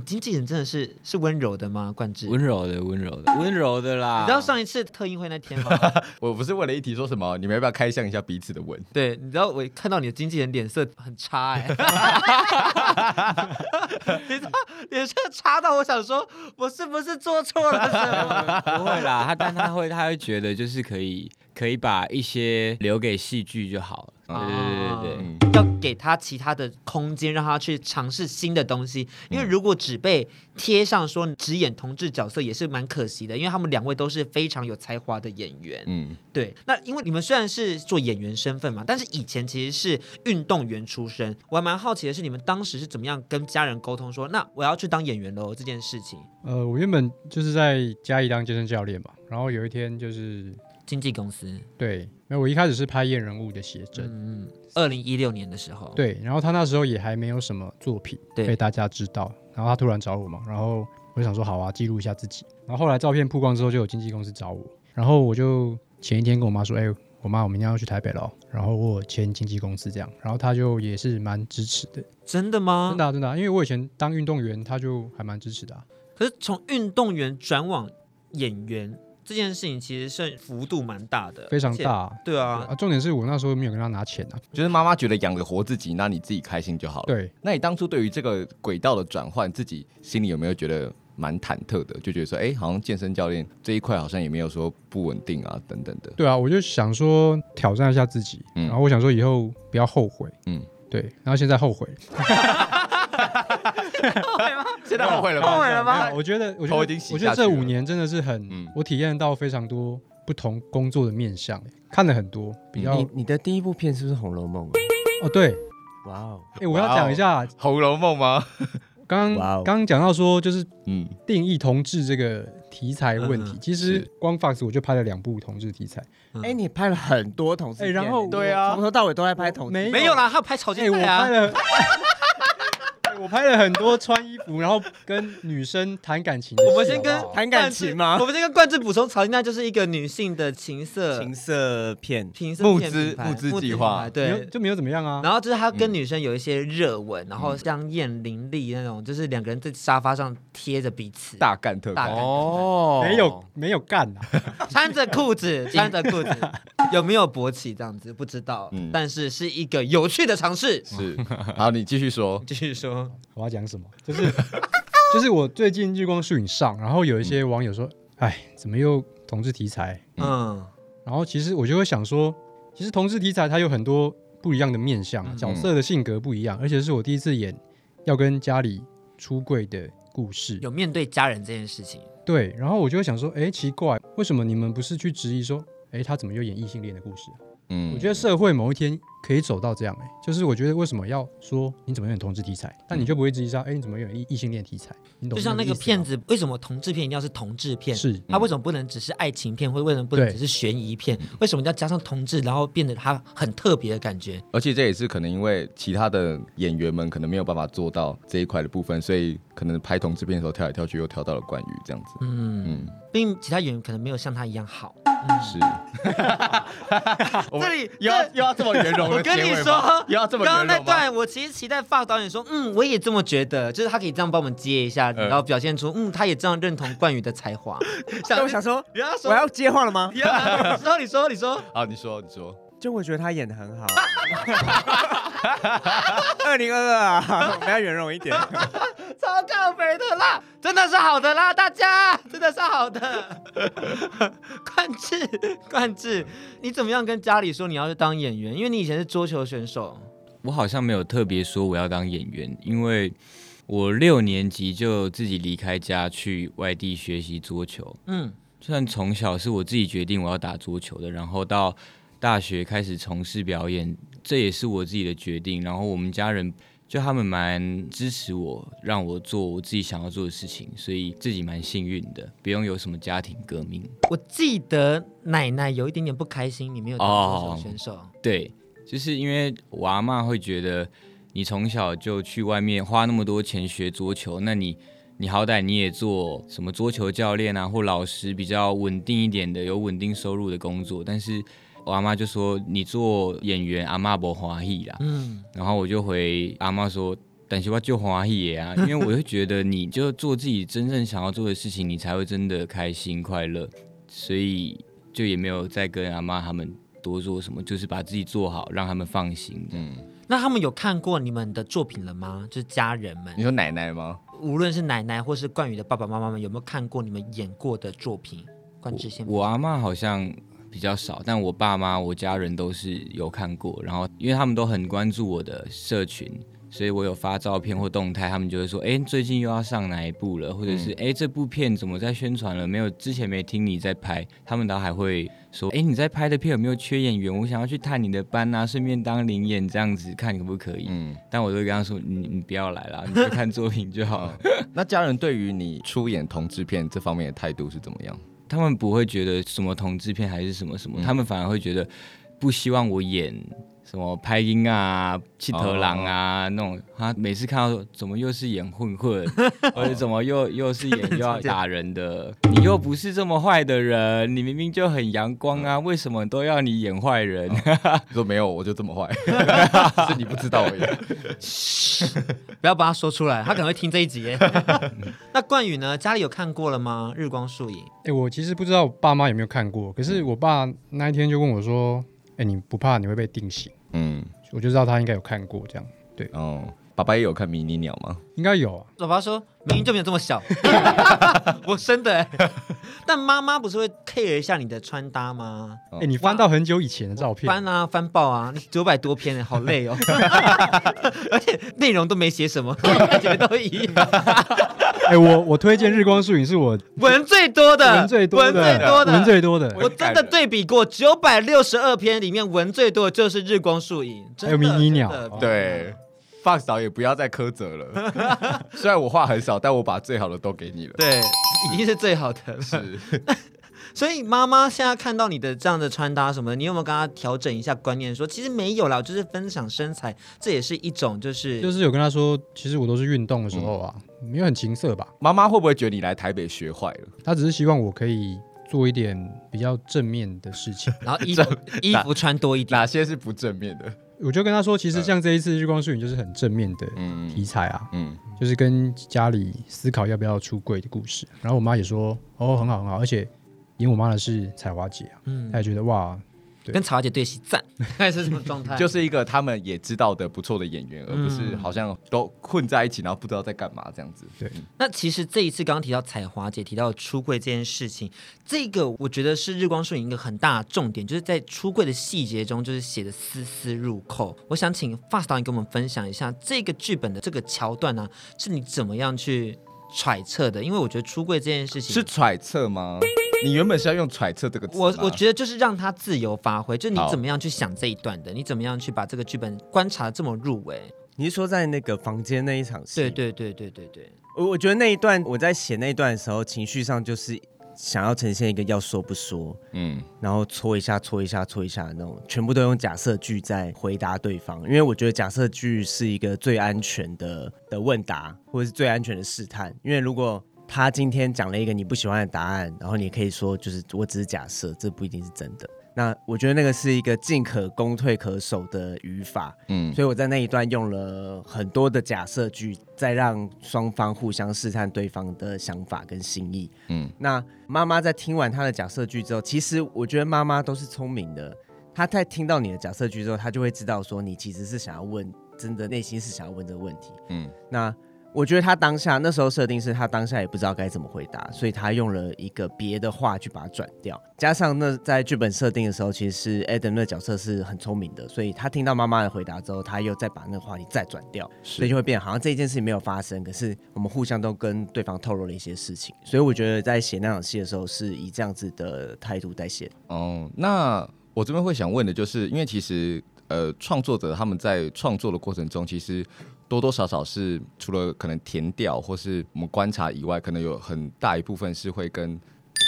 经纪人真的是是温柔的吗？冠志，温柔的，温柔的，温柔的啦。你知道上一次特映会那天吗？我不是问了一题说什么？你们要不要开箱一下彼此的吻？对，你知道我看到你的经纪人脸色很差哎、欸，你知道脸色差到我想说，我是不是做错了什么？不会啦，他但他会他会觉得就是可以可以把一些留给戏剧就好了。对对对对，对，要给他其他的空间，让他去尝试新的东西。因为如果只被贴上说只演同志角色，也是蛮可惜的。因为他们两位都是非常有才华的演员。嗯，对。那因为你们虽然是做演员身份嘛，但是以前其实是运动员出身。我还蛮好奇的是，你们当时是怎么样跟家人沟通说，那我要去当演员喽这件事情？呃，我原本就是在嘉义当健身教练嘛，然后有一天就是。经纪公司。对，那我一开始是拍验人物的写真，嗯，二零一六年的时候，对，然后他那时候也还没有什么作品被大家知道，然后他突然找我嘛，然后我就想说好啊，记录一下自己，然后后来照片曝光之后，就有经纪公司找我，然后我就前一天跟我妈说，哎、欸，我妈我明天要去台北了，然后我签经纪公司这样，然后他就也是蛮支持的，真的吗？真的、啊、真的、啊，因为我以前当运动员，他就还蛮支持的、啊，可是从运动员转往演员。这件事情其实是幅度蛮大的，非常大，对啊，啊，重点是我那时候没有跟他拿钱啊，就是妈妈觉得养得活自己，那你自己开心就好了。对，那你当初对于这个轨道的转换，自己心里有没有觉得蛮忐忑的？就觉得说，哎，好像健身教练这一块好像也没有说不稳定啊，等等的。对啊，我就想说挑战一下自己，嗯、然后我想说以后不要后悔，嗯，对，然后现在后悔。后悔吗？现在后悔了吗？后悔了吗？我觉得，我觉得，我觉得这五年真的是很，嗯、我体验到非常多不同工作的面向，看了很多。比较，你你的第一部片是不是《红楼梦》？哦，对，哇哦，哎，我要讲一下《红楼梦》吗？刚刚刚讲到说，就是嗯，定义同志这个题材问题，其实光 Fox 我就拍了两部同志题材。哎，你拍了很多同志，然后对啊，从头到尾都在拍同志，没有啦，他拍吵架啊。我拍了很多穿衣服，然后跟女生谈感情的。我们先跟谈感情吗？我们先跟冠志补充，曹丽娜就是一个女性的情 色情色片，情色募资募资计划，对，就没有怎么样啊。然后就是他跟女生有一些热吻，然后香艳淋漓那种，就是两个人在沙发上贴着彼此，大干特干哦，没有没有干啊，穿着裤子穿着裤子，有没有勃起这样子不知道，但是是一个有趣的尝试。是，好，你继续说，继续说。我要讲什么？就是 就是我最近日光树影上，然后有一些网友说：“哎，怎么又同志题材？”嗯，然后其实我就会想说，其实同志题材它有很多不一样的面向，角色的性格不一样，而且是我第一次演要跟家里出柜的故事，有面对家人这件事情。对，然后我就会想说：“哎，奇怪，为什么你们不是去质疑说，哎，他怎么又演异性恋的故事？”嗯，我觉得社会某一天可以走到这样哎、欸，就是我觉得为什么要说你怎么有同志题材，但你就不会质疑说，哎，你怎么有异异性恋题材？你懂？就像那个片子，为什么同志片一定要是同志片？是他为什么不能只是爱情片，或为什么不能只是悬疑片？为什么要加上同志，然后变得他很特别的感觉？而且这也是可能因为其他的演员们可能没有办法做到这一块的部分，所以可能拍同志片的时候跳来跳去，又跳到了关羽这样子。嗯嗯，毕竟其他演员可能没有像他一样好。是，这里又要又要这么圆融。我跟你说，又要这么刚刚那段，我其实期待 Fox 导演说，嗯，我也这么觉得，就是他可以这样帮我们接一下，然后表现出，嗯，他也这样认同冠宇的才华。想我想说，我要接话了吗？你说，你说，你说，好，你说，你说，就我觉得他演的很好。二零二二啊，我们要圆融一点。超靠北的啦，真的是好的啦，大家真的是好的。冠志，冠志，你怎么样跟家里说你要去当演员？因为你以前是桌球选手。我好像没有特别说我要当演员，因为我六年级就自己离开家去外地学习桌球。嗯，就算从小是我自己决定我要打桌球的，然后到大学开始从事表演，这也是我自己的决定。然后我们家人。就他们蛮支持我，让我做我自己想要做的事情，所以自己蛮幸运的，不用有什么家庭革命。我记得奶奶有一点点不开心，你没有当桌球选手。哦，对，就是因为我阿妈会觉得你从小就去外面花那么多钱学桌球，那你你好歹你也做什么桌球教练啊，或老师比较稳定一点的，有稳定收入的工作，但是。我阿妈就说：“你做演员，阿妈不欢喜啦。”嗯，然后我就回阿妈说：“但是我就欢喜啊，因为我会觉得你就做自己真正想要做的事情，你才会真的开心快乐，所以就也没有再跟阿妈他们多做什么，就是把自己做好，让他们放心。嗯，那他们有看过你们的作品了吗？就是家人们，你说奶奶吗？无论是奶奶或是冠宇的爸爸妈妈们，有没有看过你们演过的作品？冠之先，我阿妈好像比较少，但我爸妈、我家人都是有看过，然后因为他们都很关注我的社群。所以我有发照片或动态，他们就会说：“哎，最近又要上哪一部了？”或者是：“哎，这部片怎么在宣传了？没有之前没听你在拍。”他们倒还会说：“哎，你在拍的片有没有缺演员？我想要去探你的班啊，顺便当临演这样子，看可不可以？”嗯，但我都跟他说：“你你不要来了，你就看作品就好了。”那家人对于你出演同志片这方面的态度是怎么样？他们不会觉得什么同志片还是什么什么，嗯、他们反而会觉得不希望我演。什么拍音啊、气头狼啊、oh. 那种，他每次看到怎么又是演混混，或者怎么又又是演又要打人的，你又不是这么坏的人，你明明就很阳光啊，为什么都要你演坏人？你说没有，我就这么坏，是你不知道而已。不要把他说出来，他可能会听这一集。那冠宇呢？家里有看过了吗？日光树影。哎、欸，我其实不知道我爸妈有没有看过，可是我爸那一天就问我说：“哎、欸，你不怕你会被定型？”嗯，我就知道他应该有看过这样，对哦。爸爸也有看迷你鸟吗？应该有啊。爸爸说明明就没有这么小，我生的哎。但妈妈不是会 care 一下你的穿搭吗？哎、欸，你翻到很久以前的照片，翻啊翻爆啊，九百多篇哎，好累哦。而且内容都没写什么，感觉都一样。哎、欸，我我推荐日光树影是我文最多的，文最多的，文最多的，文最多的。我真的对比过九百六十二篇里面文最多的就是日光树影，还有迷你鸟，对。Fox 导也不要再苛责了。虽然我话很少，但我把最好的都给你了。对，已经是最好的了。是。所以妈妈现在看到你的这样的穿搭什么的，你有没有跟她调整一下观念说，说其实没有啦，就是分享身材，这也是一种就是就是有跟她说，其实我都是运动的时候啊，嗯、没有很情色吧？妈妈会不会觉得你来台北学坏了？她只是希望我可以做一点比较正面的事情，然后衣服衣服穿多一点。哪些是不正面的？我就跟他说，其实像这一次日光树影就是很正面的题材啊，嗯，就是跟家里思考要不要出柜的故事。然后我妈也说，哦，很好很好，而且演我妈的是彩华姐啊，嗯，她也觉得哇。跟曹姐对戏赞，还是什么状态？就是一个他们也知道的不错的演员，嗯、而不是好像都混在一起，然后不知道在干嘛这样子。对。那其实这一次刚刚提到彩华姐提到出柜这件事情，这个我觉得是日光树影一个很大的重点，就是在出柜的细节中，就是写的丝丝入扣。我想请 Fast 导演跟我们分享一下这个剧本的这个桥段呢、啊，是你怎么样去揣测的？因为我觉得出柜这件事情是揣测吗？你原本是要用揣测这个词，我我觉得就是让他自由发挥，就你怎么样去想这一段的，你怎么样去把这个剧本观察得这么入微？你是说在那个房间那一场戏？对对对对对对，我我觉得那一段我在写那一段的时候，情绪上就是想要呈现一个要说不说，嗯，然后搓一下搓一下搓一下那种，全部都用假设句在回答对方，因为我觉得假设句是一个最安全的的问答，或者是最安全的试探，因为如果他今天讲了一个你不喜欢的答案，然后你可以说就是我只是假设，这不一定是真的。那我觉得那个是一个进可攻退可守的语法，嗯，所以我在那一段用了很多的假设句，再让双方互相试探对方的想法跟心意，嗯。那妈妈在听完他的假设句之后，其实我觉得妈妈都是聪明的，她在听到你的假设句之后，她就会知道说你其实是想要问，真的内心是想要问这个问题，嗯。那我觉得他当下那时候设定是他当下也不知道该怎么回答，所以他用了一个别的话去把它转掉。加上那在剧本设定的时候，其实是 Adam 的角色是很聪明的，所以他听到妈妈的回答之后，他又再把那个话题再转掉，所以就会变好像这件事情没有发生，可是我们互相都跟对方透露了一些事情。所以我觉得在写那场戏的时候，是以这样子的态度在写。哦，那我这边会想问的就是，因为其实呃，创作者他们在创作的过程中，其实。多多少少是除了可能填掉或是我们观察以外，可能有很大一部分是会跟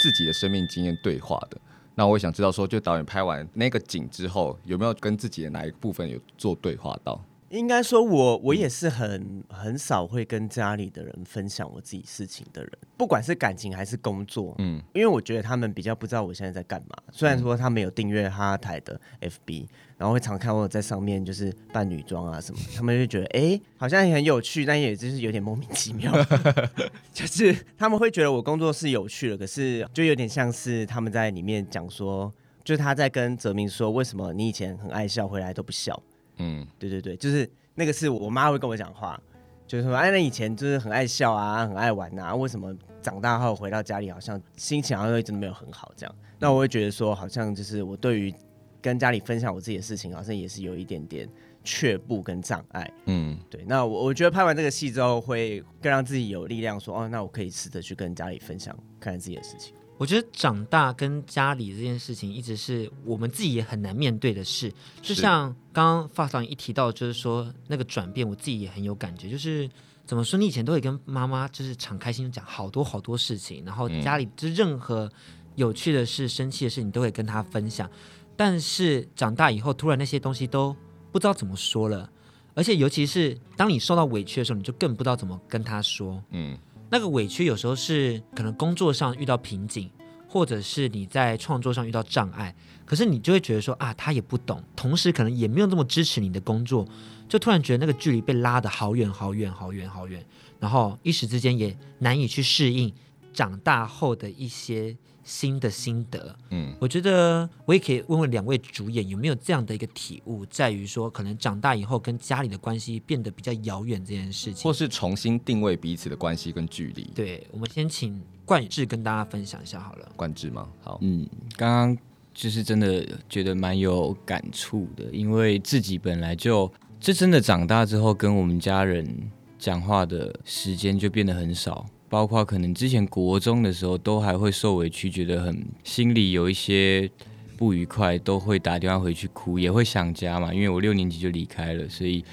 自己的生命经验对话的。那我也想知道说，就导演拍完那个景之后，有没有跟自己的哪一部分有做对话到？应该说我，我我也是很很少会跟家里的人分享我自己事情的人，不管是感情还是工作，嗯，因为我觉得他们比较不知道我现在在干嘛。虽然说他们有订阅哈哈台的 FB，然后会常看我在上面就是扮女装啊什么，他们就觉得哎、欸，好像也很有趣，但也就是有点莫名其妙，就是他们会觉得我工作是有趣的，可是就有点像是他们在里面讲说，就是他在跟泽明说，为什么你以前很爱笑，回来都不笑。嗯，对对对，就是那个是我妈会跟我讲话，就是说，哎，那以前就是很爱笑啊，很爱玩啊，为什么长大后回到家里好像心情好像真的没有很好这样？那我会觉得说，好像就是我对于跟家里分享我自己的事情，好像也是有一点点却步跟障碍。嗯，对。那我我觉得拍完这个戏之后，会更让自己有力量，说，哦，那我可以试着去跟家里分享看看自己的事情。我觉得长大跟家里这件事情，一直是我们自己也很难面对的事。就像刚刚导演一提到，就是说那个转变，我自己也很有感觉。就是怎么说，你以前都会跟妈妈就是敞开心讲好多好多事情，然后家里就任何有趣的事、生气的事，你都会跟他分享。但是长大以后，突然那些东西都不知道怎么说了，而且尤其是当你受到委屈的时候，你就更不知道怎么跟他说。嗯。那个委屈有时候是可能工作上遇到瓶颈，或者是你在创作上遇到障碍，可是你就会觉得说啊，他也不懂，同时可能也没有那么支持你的工作，就突然觉得那个距离被拉得好远好远好远好远，然后一时之间也难以去适应长大后的一些。新的心得，嗯，我觉得我也可以问问两位主演有没有这样的一个体悟，在于说可能长大以后跟家里的关系变得比较遥远这件事情，或是重新定位彼此的关系跟距离。对，我们先请冠志跟大家分享一下好了。冠志吗？好，嗯，刚刚就是真的觉得蛮有感触的，因为自己本来就这真的长大之后，跟我们家人讲话的时间就变得很少。包括可能之前国中的时候都还会受委屈，觉得很心里有一些不愉快，都会打电话回去哭，也会想家嘛。因为我六年级就离开了，所以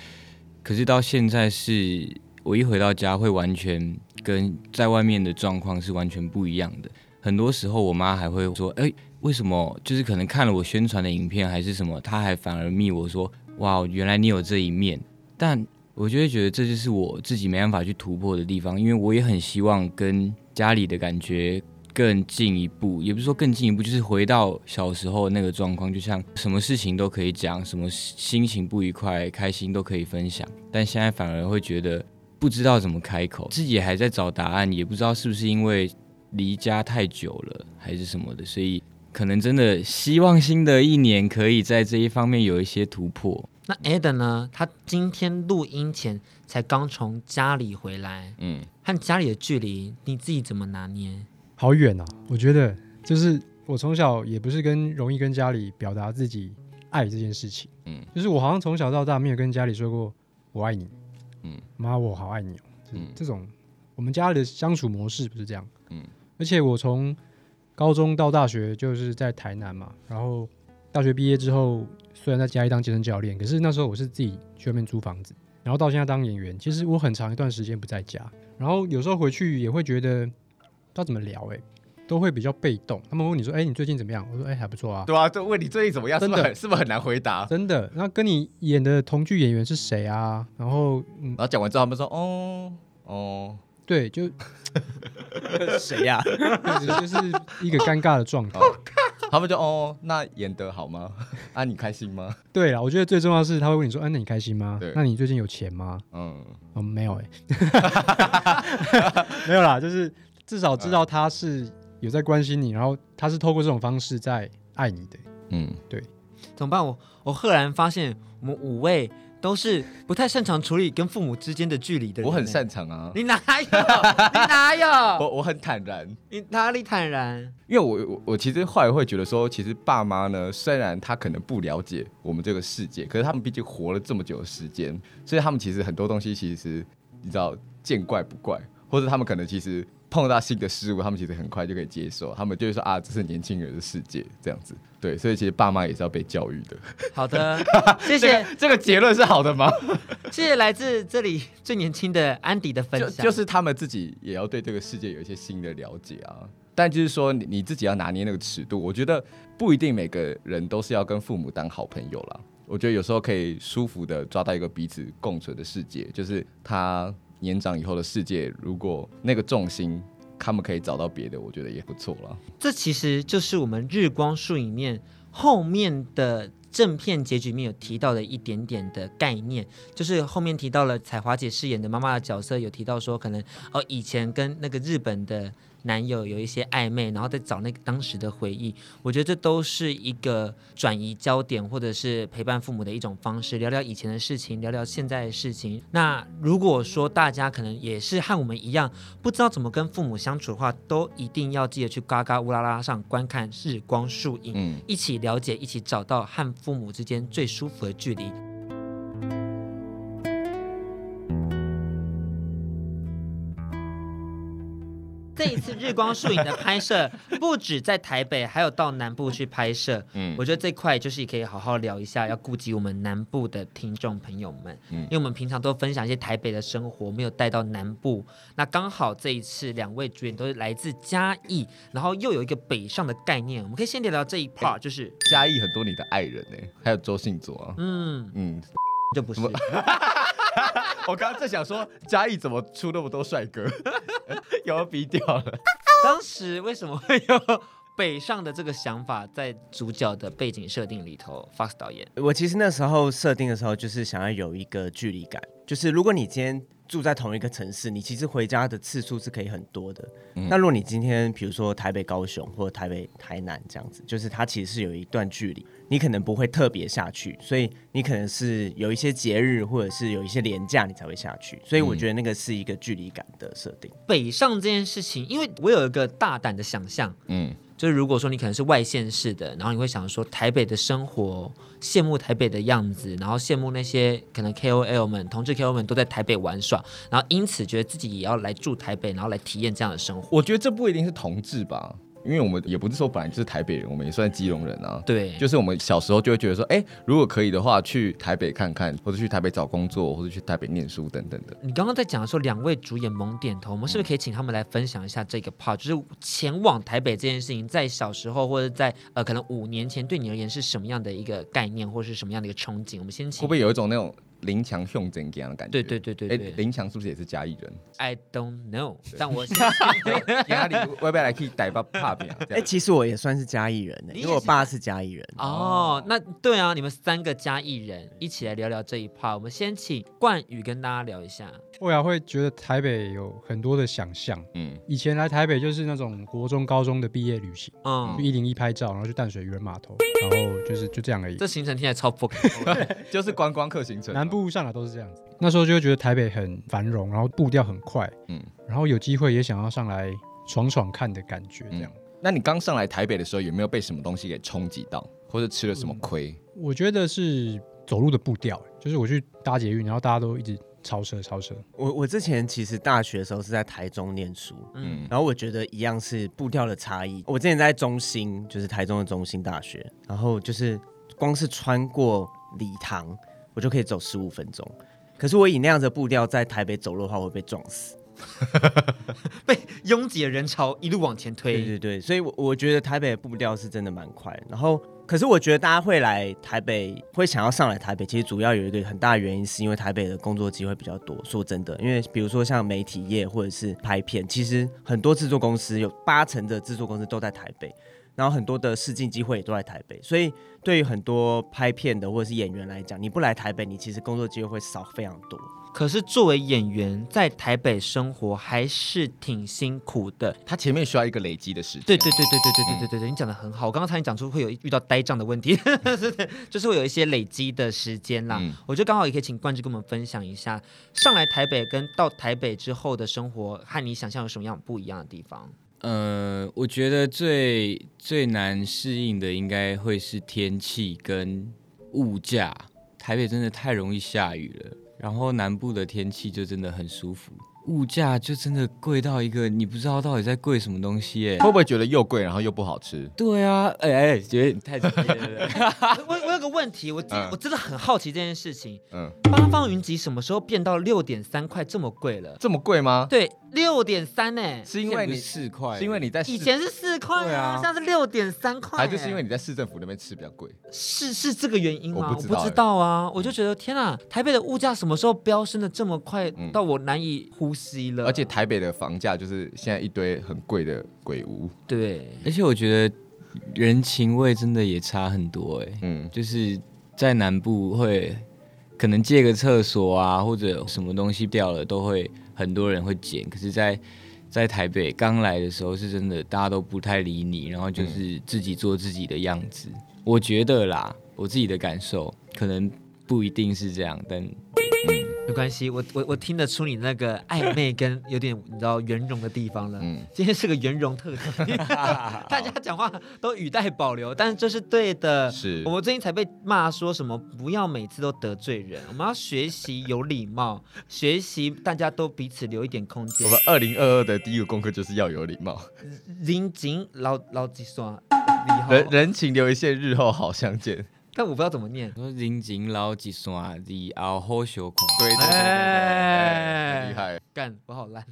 可是到现在是我一回到家会完全跟在外面的状况是完全不一样的。很多时候我妈还会说：“哎，为什么？就是可能看了我宣传的影片还是什么，她还反而密我说：‘哇，原来你有这一面。’但我就会觉得这就是我自己没办法去突破的地方，因为我也很希望跟家里的感觉更进一步，也不是说更进一步，就是回到小时候那个状况，就像什么事情都可以讲，什么心情不愉快、开心都可以分享，但现在反而会觉得不知道怎么开口，自己还在找答案，也不知道是不是因为离家太久了还是什么的，所以可能真的希望新的一年可以在这一方面有一些突破。那 Adam 呢？他今天录音前才刚从家里回来，嗯，和家里的距离，你自己怎么拿捏？好远啊！我觉得就是我从小也不是跟容易跟家里表达自己爱这件事情，嗯，就是我好像从小到大没有跟家里说过我爱你，嗯，妈，我好爱你哦，嗯，这种我们家里的相处模式不是这样，嗯，而且我从高中到大学就是在台南嘛，然后大学毕业之后。虽然在家里当健身教练，可是那时候我是自己去外面租房子，然后到现在当演员，其实我很长一段时间不在家，然后有时候回去也会觉得，不知道怎么聊，欸，哎，都会比较被动。他们问你说，哎，欸，你最近怎么样？我说，哎，欸，还不错啊。对啊，就问你最近怎么样，真的是不是，是不是很难回答？真的。那跟你演的同剧演员是谁啊？然后，嗯，然后讲完之后，他们说，哦，哦，对，就 谁呀？就是一个尴尬的状态。他们就哦，那演得好吗？啊，你开心吗？对啊，我觉得最重要的是他会问你说，哎、啊，那你开心吗？对，那你最近有钱吗？嗯，嗯，没有哎、欸，没有啦，就是至少知道他是有在关心你，然后他是透过这种方式在爱你的。嗯，对。怎么办？我我赫然发现我们五位。都是不太擅长处理跟父母之间的距离的人。我很擅长啊！你哪有？你哪有？我我很坦然。你哪里坦然？因为我我我其实后来会觉得说，其实爸妈呢，虽然他可能不了解我们这个世界，可是他们毕竟活了这么久的时间，所以他们其实很多东西其实你知道见怪不怪，或者他们可能其实。碰到新的事物，他们其实很快就可以接受。他们就会说啊，这是年轻人的世界，这样子。对，所以其实爸妈也是要被教育的。好的，谢谢。这个、这个结论是好的吗？谢谢来自这里最年轻的安迪的分享。就，就是他们自己也要对这个世界有一些新的了解啊。但就是说你，你自己要拿捏那个尺度。我觉得不一定每个人都是要跟父母当好朋友啦。我觉得有时候可以舒服的抓到一个彼此共存的世界，就是他年长以后的世界，如果那个重心他们可以找到别的，我觉得也不错了。这其实就是我们日光树影面后面的。正片结局里面有提到的一点点的概念，就是后面提到了彩华姐饰演的妈妈的角色，有提到说可能哦以前跟那个日本的。男友有一些暧昧，然后再找那个当时的回忆，我觉得这都是一个转移焦点或者是陪伴父母的一种方式，聊聊以前的事情，聊聊现在的事情。那如果说大家可能也是和我们一样，不知道怎么跟父母相处的话，都一定要记得去嘎嘎乌拉拉上观看《日光树影》，嗯，一起了解，一起找到和父母之间最舒服的距离。这一次日光树影的拍摄，不止在台北，还有到南部去拍摄。嗯，我觉得这块就是可以好好聊一下，要顾及我们南部的听众朋友们。嗯，因为我们平常都分享一些台北的生活，没有带到南部。那刚好这一次两位主演都是来自嘉义，然后又有一个北上的概念，我们可以先聊聊这一 part，就是嘉义很多你的爱人呢，还有周信佐啊。嗯嗯，就不是。我刚刚在想说，嘉义怎么出那么多帅哥？有没有逼掉了？当时为什么会有北上的这个想法在主角的背景设定里头？Fox 导演，我其实那时候设定的时候，就是想要有一个距离感，就是如果你今天。住在同一个城市，你其实回家的次数是可以很多的。嗯、那如果你今天比如说台北、高雄或者台北、台南这样子，就是它其实是有一段距离，你可能不会特别下去，所以你可能是有一些节日或者是有一些廉价你才会下去。所以我觉得那个是一个距离感的设定。北上这件事情，因为我有一个大胆的想象，嗯。就是如果说你可能是外县市的，然后你会想说台北的生活，羡慕台北的样子，然后羡慕那些可能 KOL 们、同志 KOL 们都在台北玩耍，然后因此觉得自己也要来住台北，然后来体验这样的生活。我觉得这不一定是同志吧。因为我们也不是说本来就是台北人，我们也算基隆人啊。对，就是我们小时候就会觉得说，哎，如果可以的话，去台北看看，或者去台北找工作，或者去台北念书等等的。你刚刚在讲的时候，两位主演猛点头，我们是不是可以请他们来分享一下这个 part？就是前往台北这件事情，在小时候或者在呃可能五年前，对你而言是什么样的一个概念，或者是什么样的一个憧憬？我们先请。会不会有一种那种？林强兄这样的感觉，对对对对对。林强是不是也是嘉义人？I don't know，但我压力会不会来可以带把怕饼？哎，其实我也算是嘉义人呢，因为我爸是嘉义人。哦，那对啊，你们三个嘉义人一起来聊聊这一 part。我们先请冠宇跟大家聊一下。我也会觉得台北有很多的想象。嗯，以前来台北就是那种国中、高中的毕业旅行，嗯，去一零一拍照，然后去淡水渔人码头，然后就是就这样而已。这行程听起来超不可能，就是观光客行程。南部上来都是这样子。那时候就会觉得台北很繁荣，然后步调很快，嗯，然后有机会也想要上来闯闯看的感觉，这样。那你刚上来台北的时候，有没有被什么东西给冲击到，或者吃了什么亏？我觉得是走路的步调，就是我去搭捷运，然后大家都一直。超车，超车！我我之前其实大学的时候是在台中念书，嗯，然后我觉得一样是步调的差异。我之前在中心，就是台中的中心大学，然后就是光是穿过礼堂，我就可以走十五分钟。可是我以那样子的步调在台北走路的话，我会被撞死，被拥挤的人潮一路往前推。对对对，所以我我觉得台北的步调是真的蛮快。然后。可是我觉得大家会来台北，会想要上来台北，其实主要有一个很大的原因，是因为台北的工作机会比较多。说真的，因为比如说像媒体业或者是拍片，其实很多制作公司有八成的制作公司都在台北，然后很多的试镜机会也都在台北，所以对于很多拍片的或者是演员来讲，你不来台北，你其实工作机会会少非常多。可是作为演员，在台北生活还是挺辛苦的。他前面需要一个累积的时间。对对对对对对对对对对，你讲的很好。我刚刚才讲出会有遇到呆账的问题，就是会有一些累积的时间啦。嗯、我觉得刚好也可以请冠志跟我们分享一下，上来台北跟到台北之后的生活，和你想象有什么样不一样的地方？呃，我觉得最最难适应的应该会是天气跟物价。台北真的太容易下雨了。然后南部的天气就真的很舒服，物价就真的贵到一个你不知道到底在贵什么东西哎，会不会觉得又贵然后又不好吃？对啊，哎哎，觉得你太直接了。我我有个问题，我真我真的很好奇这件事情。嗯，八方云集什么时候变到六点三块这么贵了？这么贵吗？对，六点三呢？是因为你四块，是因为你在以前是四块啊，现在是六点三块，还就是因为你在市政府那边吃比较贵？是是这个原因吗？我不知道啊，我就觉得天啊，台北的物价什么时候飙升的这么快，到我难以呼吸了？而且台北的房价就是现在一堆很贵的鬼屋。对，而且我觉得人情味真的也差很多哎。嗯，就是在南部会可能借个厕所啊，或者什么东西掉了，都会很多人会捡。可是，在在台北刚来的时候，是真的大家都不太理你，然后就是自己做自己的样子。嗯、我觉得啦，我自己的感受可能不一定是这样，但。嗯没关系，我我我听得出你那个暧昧跟有点你知道圆融的地方了。嗯，今天是个圆融特辑，大家讲话都语带保留，但是这是对的。是我们最近才被骂说什么不要每次都得罪人，我们要学习有礼貌，学习大家都彼此留一点空间。我们二零二二的第一个功课就是要有礼貌。人情老老几算，人人情留一线，日后好相见。但我不知道怎么念。说人情留一线，日后好小看。对对对，厉害。干，我好烂。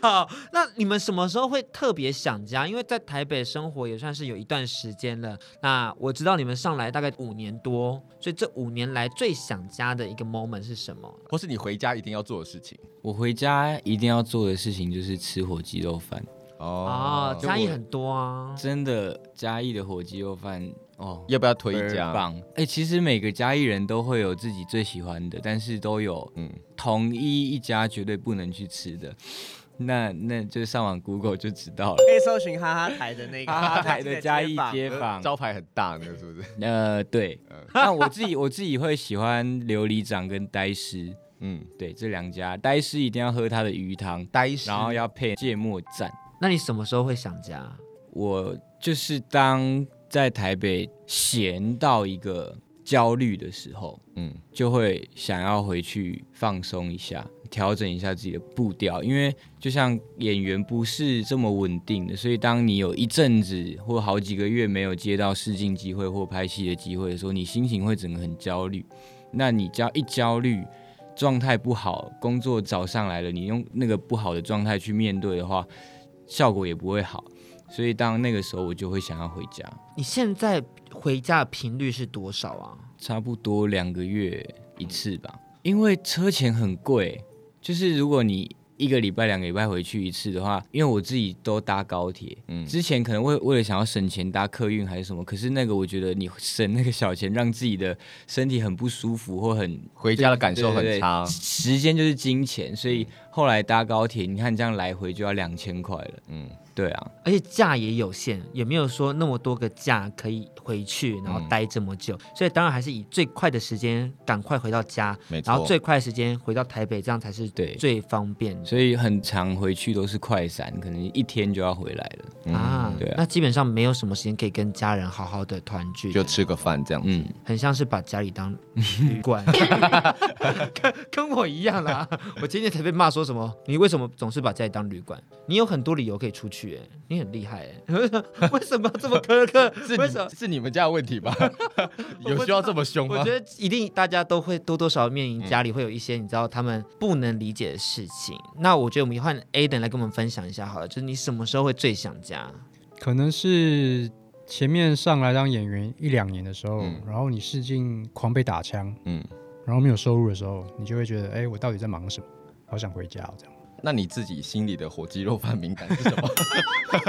好，那你们什么时候会特别想家？因为在台北生活也算是有一段时间了。那我知道你们上来大概五年多，所以这五年来最想家的一个 moment 是什么？或是你回家一定要做的事情？我回家一定要做的事情就是吃火鸡肉饭。哦，嘉义很多啊，真的嘉义的火鸡肉饭哦，要不要推一家？棒！哎，其实每个嘉义人都会有自己最喜欢的，但是都有嗯，统一一家绝对不能去吃的。那那就上网 Google 就知道了，可以搜寻哈哈台的那个 哈哈台的嘉义街坊，招牌很大，那是不是？呃，对。那我自己我自己会喜欢琉璃掌跟呆师，嗯，对，这两家呆师一定要喝他的鱼汤，呆师，然后要配芥末蘸。那你什么时候会想家？我就是当在台北闲到一个焦虑的时候，嗯，就会想要回去放松一下，调整一下自己的步调。因为就像演员不是这么稳定的，所以当你有一阵子或好几个月没有接到试镜机会或拍戏的机会的时候，你心情会整个很焦虑。那你只要一焦虑，状态不好，工作找上来了，你用那个不好的状态去面对的话，效果也不会好，所以当那个时候我就会想要回家。你现在回家的频率是多少啊？差不多两个月一次吧，因为车钱很贵，就是如果你。一个礼拜、两个礼拜回去一次的话，因为我自己都搭高铁，嗯，之前可能为为了想要省钱搭客运还是什么，可是那个我觉得你省那个小钱，让自己的身体很不舒服或很回家的感受很差。时间就是金钱，所以后来搭高铁，你看这样来回就要两千块了，嗯。对啊，而且假也有限，也没有说那么多个假可以回去，然后待这么久，嗯、所以当然还是以最快的时间赶快回到家，没错，然后最快的时间回到台北，这样才是对最方便。所以很长回去都是快闪，可能一天就要回来了、嗯、啊。对啊，那基本上没有什么时间可以跟家人好好的团聚，就吃个饭这样子，嗯，很像是把家里当旅馆，跟跟我一样啦。我今天才被骂说什么？你为什么总是把家里当旅馆？你有很多理由可以出去。你很厉害哎，为什么这么苛刻？是为什么是你们家的问题吧？有需要这么凶吗？我觉得一定大家都会多多少少面临家里会有一些你知道他们不能理解的事情。嗯、那我觉得我们换 Aden 来跟我们分享一下好了，就是你什么时候会最想家？可能是前面上来当演员一两年的时候，嗯、然后你试镜狂被打枪，嗯，然后没有收入的时候，你就会觉得，哎，我到底在忙什么？好想回家这样。那你自己心里的火鸡肉饭敏感是什么？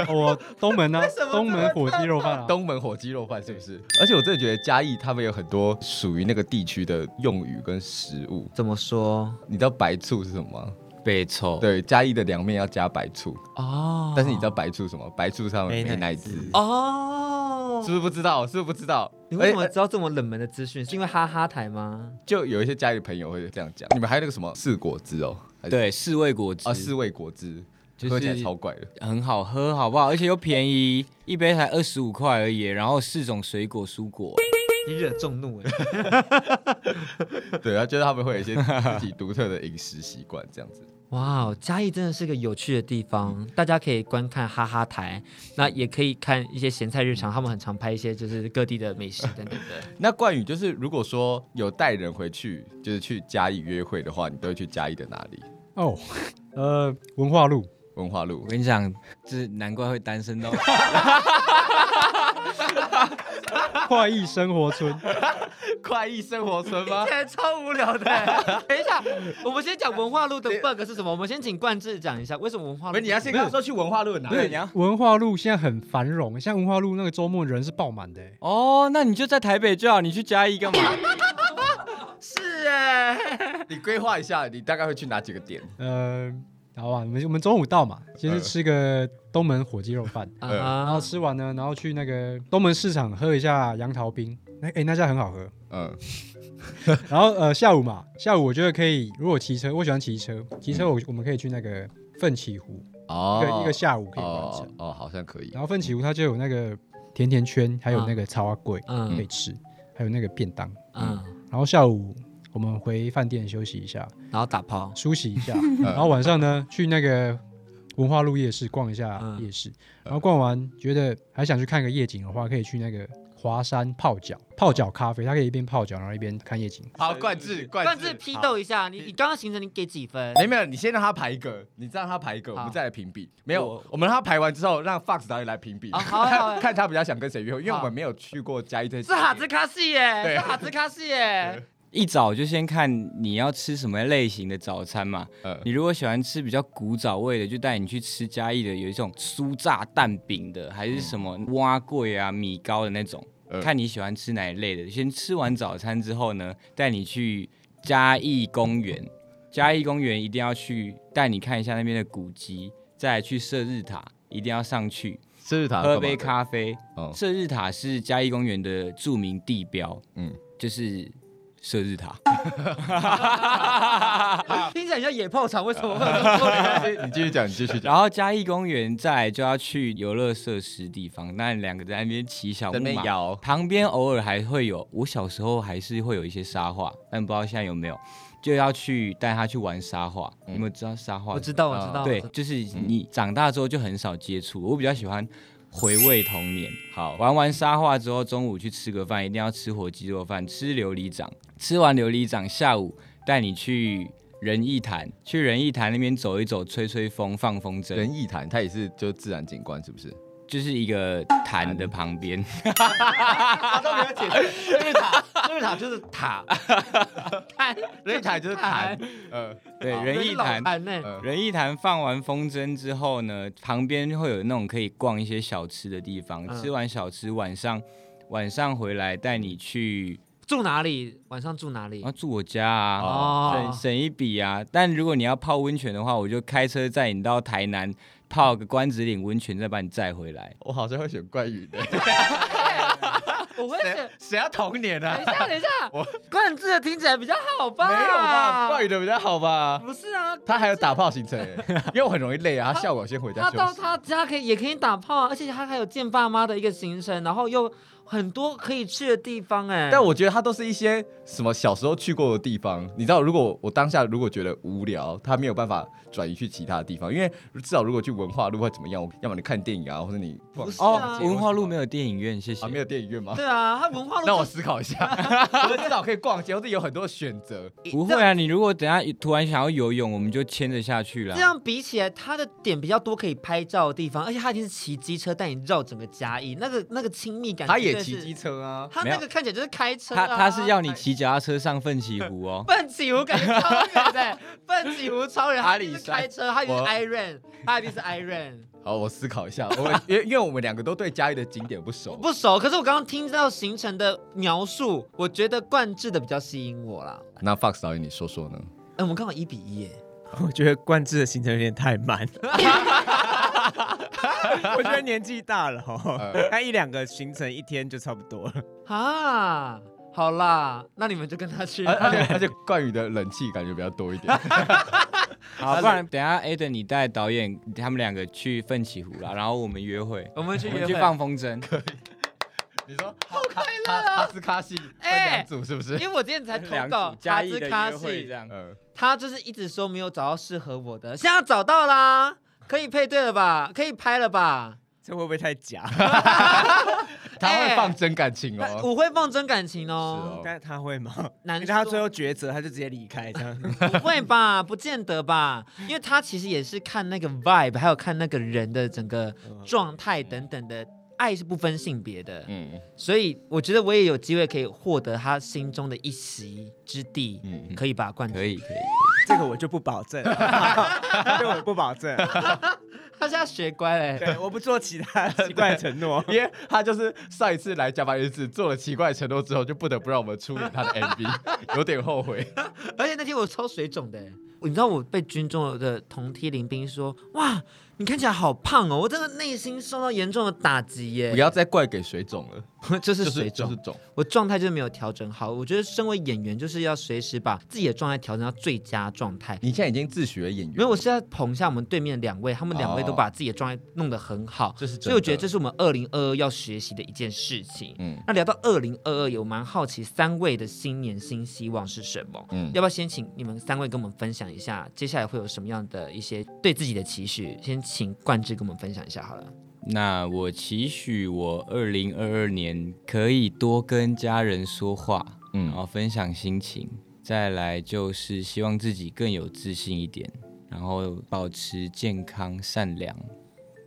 我东门呢、啊？东门火鸡肉饭、啊，东门火鸡肉饭是不是？而且我真的觉得嘉义他们有很多属于那个地区的用语跟食物。怎么说？你知道白醋是什么吗？白醋。对，嘉义的凉面要加白醋。哦。但是你知道白醋什么？白醋上面没奶汁。哦。是不是不知道？是不是不知道？你为什么知道这么冷门的资讯？是因为哈哈台吗？就有一些嘉义朋友会这样讲。你们还有那个什么四果汁哦？对，四味果汁啊，四味果汁，喝起来超怪的，很好喝，好不好？而且又便宜，一杯才二十五块而已，然后四种水果蔬果，你惹众怒了。对啊，就是他们会有一些自己独特的饮食习惯，这样子。哇哦，嘉义真的是个有趣的地方，大家可以观看哈哈台，那也可以看一些咸菜日常，他们很常拍一些就是各地的美食等等的。那冠宇就是，如果说有带人回去，就是去嘉义约会的话，你都会去嘉义的哪里？哦，呃，文化路。文化路，我跟你讲，就是难怪会单身到 快意生活村，快意生活村吗？超无聊的。等一下，我们先讲文化路的 bug 是什么？我们先请冠志讲一下为什么文化路。不是，你要先跟我说去文化路哪里？对，文化路现在很繁荣，像文化路那个周末人是爆满的。哦，那你就在台北就好，你去嘉义干嘛？是哎，你规划一下，你大概会去哪几个点？呃。好吧，我们我们中午到嘛，先是吃个东门火鸡肉饭，呃、然后吃完呢，然后去那个东门市场喝一下杨桃冰，哎、欸，那家很好喝，嗯，然后呃下午嘛，下午我觉得可以，如果骑车，我喜欢骑车，骑车我我们可以去那个奋起湖，哦，一个一个下午可以完成哦，哦，好像可以，然后奋起湖它就有那个甜甜圈，还有那个草仔粿，嗯，可以吃，还有那个便当，嗯，然后下午。我们回饭店休息一下，然后打炮。梳洗一下，然后晚上呢去那个文化路夜市逛一下夜市，嗯、然后逛完觉得还想去看个夜景的话，可以去那个华山泡脚泡脚咖啡，它可以一边泡脚然后一边看夜景。好，冠志冠志批斗一下，你你刚刚行程你给几分？没没有，你先让他排一个，你再让他排一个，我们再来评比。没有，我，我们让他排完之后，让 Fox 导演来评比，啊、好，好，看 看他比较想跟谁约会，因为我们没有去过嘉义这。是哈兹卡西耶，对。是哈兹卡西耶。一早就先看你要吃什么类型的早餐嘛。呃、你如果喜欢吃比较古早味的，就带你去吃嘉义的，有一种酥炸蛋饼的，还是什么蛙桂啊、米糕的那种。呃、看你喜欢吃哪一类的。先吃完早餐之后呢，带你去嘉义公园。嘉义公园一定要去，带你看一下那边的古迹，再来去射日塔，一定要上去。射日塔喝杯咖啡。哦、射日塔是嘉义公园的著名地标。嗯，就是。射日塔，听起来像野炮场，为什么？你继续讲，你继续讲。然后嘉义公园在就要去游乐设施地方，那两个在那边骑小木马，旁边偶尔还会有，我小时候还是会有一些沙画，但不知道现在有没有，就要去带他去玩沙画。嗯、有没有知道沙画？我知道，我知道。对，就是你长大之后就很少接触，我比较喜欢。回味童年，好，玩完沙画之后，中午去吃个饭，一定要吃火鸡肉饭，吃琉璃掌，吃完琉璃掌，下午带你去仁义潭，去仁义潭那边走一走，吹吹风，放风筝。仁义潭它也是就自然景观，是不是？就是一个坛的旁边，他都没有解释。瑞塔，瑞塔就是塔，潭，瑞塔就是坛。呃，对，仁义潭，仁义潭放完风筝之后呢，旁边会有那种可以逛一些小吃的地方。吃完小吃，晚上晚上回来带你去住哪里？晚上住哪里？啊，住我家啊，省省一笔啊。但如果你要泡温泉的话，我就开车载你到台南。泡个关子岭温泉，再把你载回来。我好像会选冠宇的。我会选谁要童年呢？等一下，等一下，我冠志的听起来比较好吧？没有吧？冠宇的比较好吧？不是啊，他还有打炮行程，因为我很容易累啊。他下午我先回家。他到他家可以也可以打炮啊，而且他还有见爸妈的一个行程，然后又很多可以去的地方哎。但我觉得他都是一些什么小时候去过的地方。你知道，如果我当下如果觉得无聊，他没有办法。转移去其他的地方，因为至少如果去文化路会怎么样？要么你看电影啊，或者你不是啊，文化路没有电影院，谢谢。啊，没有电影院吗？对啊，他文化路。让我思考一下，我们至少可以逛街，或者有很多选择。不会啊，你如果等下突然想要游泳，我们就牵着下去了。这样比起来，它的点比较多可以拍照的地方，而且他已经是骑机车带你绕整个嘉义，那个那个亲密感。他也骑机车啊，他那个看起来就是开车。他他是要你骑脚踏车上奋起湖哦。奋起湖感觉超远的，奋起湖超远。阿里山开车，他 Iron，他一定是 Iron。好，我思考一下。我 因为因为我们两个都对嘉义的景点不熟，不熟。可是我刚刚听到行程的描述，我觉得冠志的比较吸引我啦。那 Fox 导演，你说说呢？哎、欸，我们刚好一比一耶。我觉得冠志的行程有点太慢。我觉得年纪大了哈，他一两个行程一天就差不多了。啊，好啦，那你们就跟他去。而且而且冠宇的冷气感觉比较多一点。好，不然等下 Aden 你带导演他们两个去奋起湖啦，然后我们约会，我们去约会去放风筝，可以。你说好快乐哈斯卡西分两组是不是？因为我今天才投稿哈斯卡西这样，他就是一直说没有找到适合我的，现在找到啦，可以配对了吧？可以拍了吧？这会不会太假？他会放真感情哦，我会放真感情哦。但他会吗？难说。他最后抉择，他就直接离开这样。不会吧？不见得吧？因为他其实也是看那个 vibe，还有看那个人的整个状态等等的。爱是不分性别的，嗯，所以我觉得我也有机会可以获得他心中的一席之地，嗯，可以把冠军，可以可以，这个我就不保证，这个我不保证。他现在学乖了，对，我不做其他奇怪的承诺，因为他就是上一次来加班日子做了奇怪的承诺之后，就不得不让我们出演他的 MV，有点后悔。而且那天我超水肿的，你知道我被军中的同梯林兵说，哇。你看起来好胖哦，我真的内心受到严重的打击耶！不要再怪给水肿了。这是水肿，就是肿。我状态就是没有调整好。我觉得身为演员，就是要随时把自己的状态调整到最佳状态。你现在已经自学演员，没有，我是在捧一下我们对面两位，他们两位都把自己的状态弄得很好。这是，所以我觉得这是我们二零二二要学习的一件事情。嗯，那聊到二零二二，有蛮好奇三位的新年新希望是什么？嗯，要不要先请你们三位跟我们分享一下，接下来会有什么样的一些对自己的期许？先请冠志跟我们分享一下好了。那我期许我二零二二年可以多跟家人说话，嗯，然后分享心情。再来就是希望自己更有自信一点，然后保持健康善良。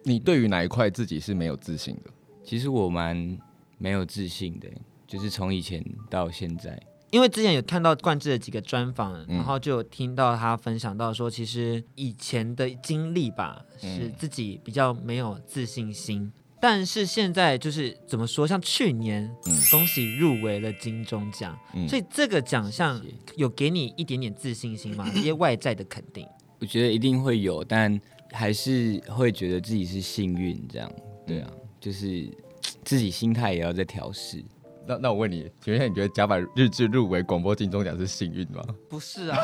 你对于哪一块自己是没有自信的？其实我蛮没有自信的，就是从以前到现在。因为之前有看到冠志的几个专访，然后就有听到他分享到说，其实以前的经历吧，是自己比较没有自信心。但是现在就是怎么说，像去年，恭喜入围了金钟奖，所以这个奖项有给你一点点自信心吗？一些外在的肯定，我觉得一定会有，但还是会觉得自己是幸运这样。对啊，就是自己心态也要在调适。那那我问你，请问一下，你觉得甲板日志入围广播金钟奖是幸运吗？不是啊。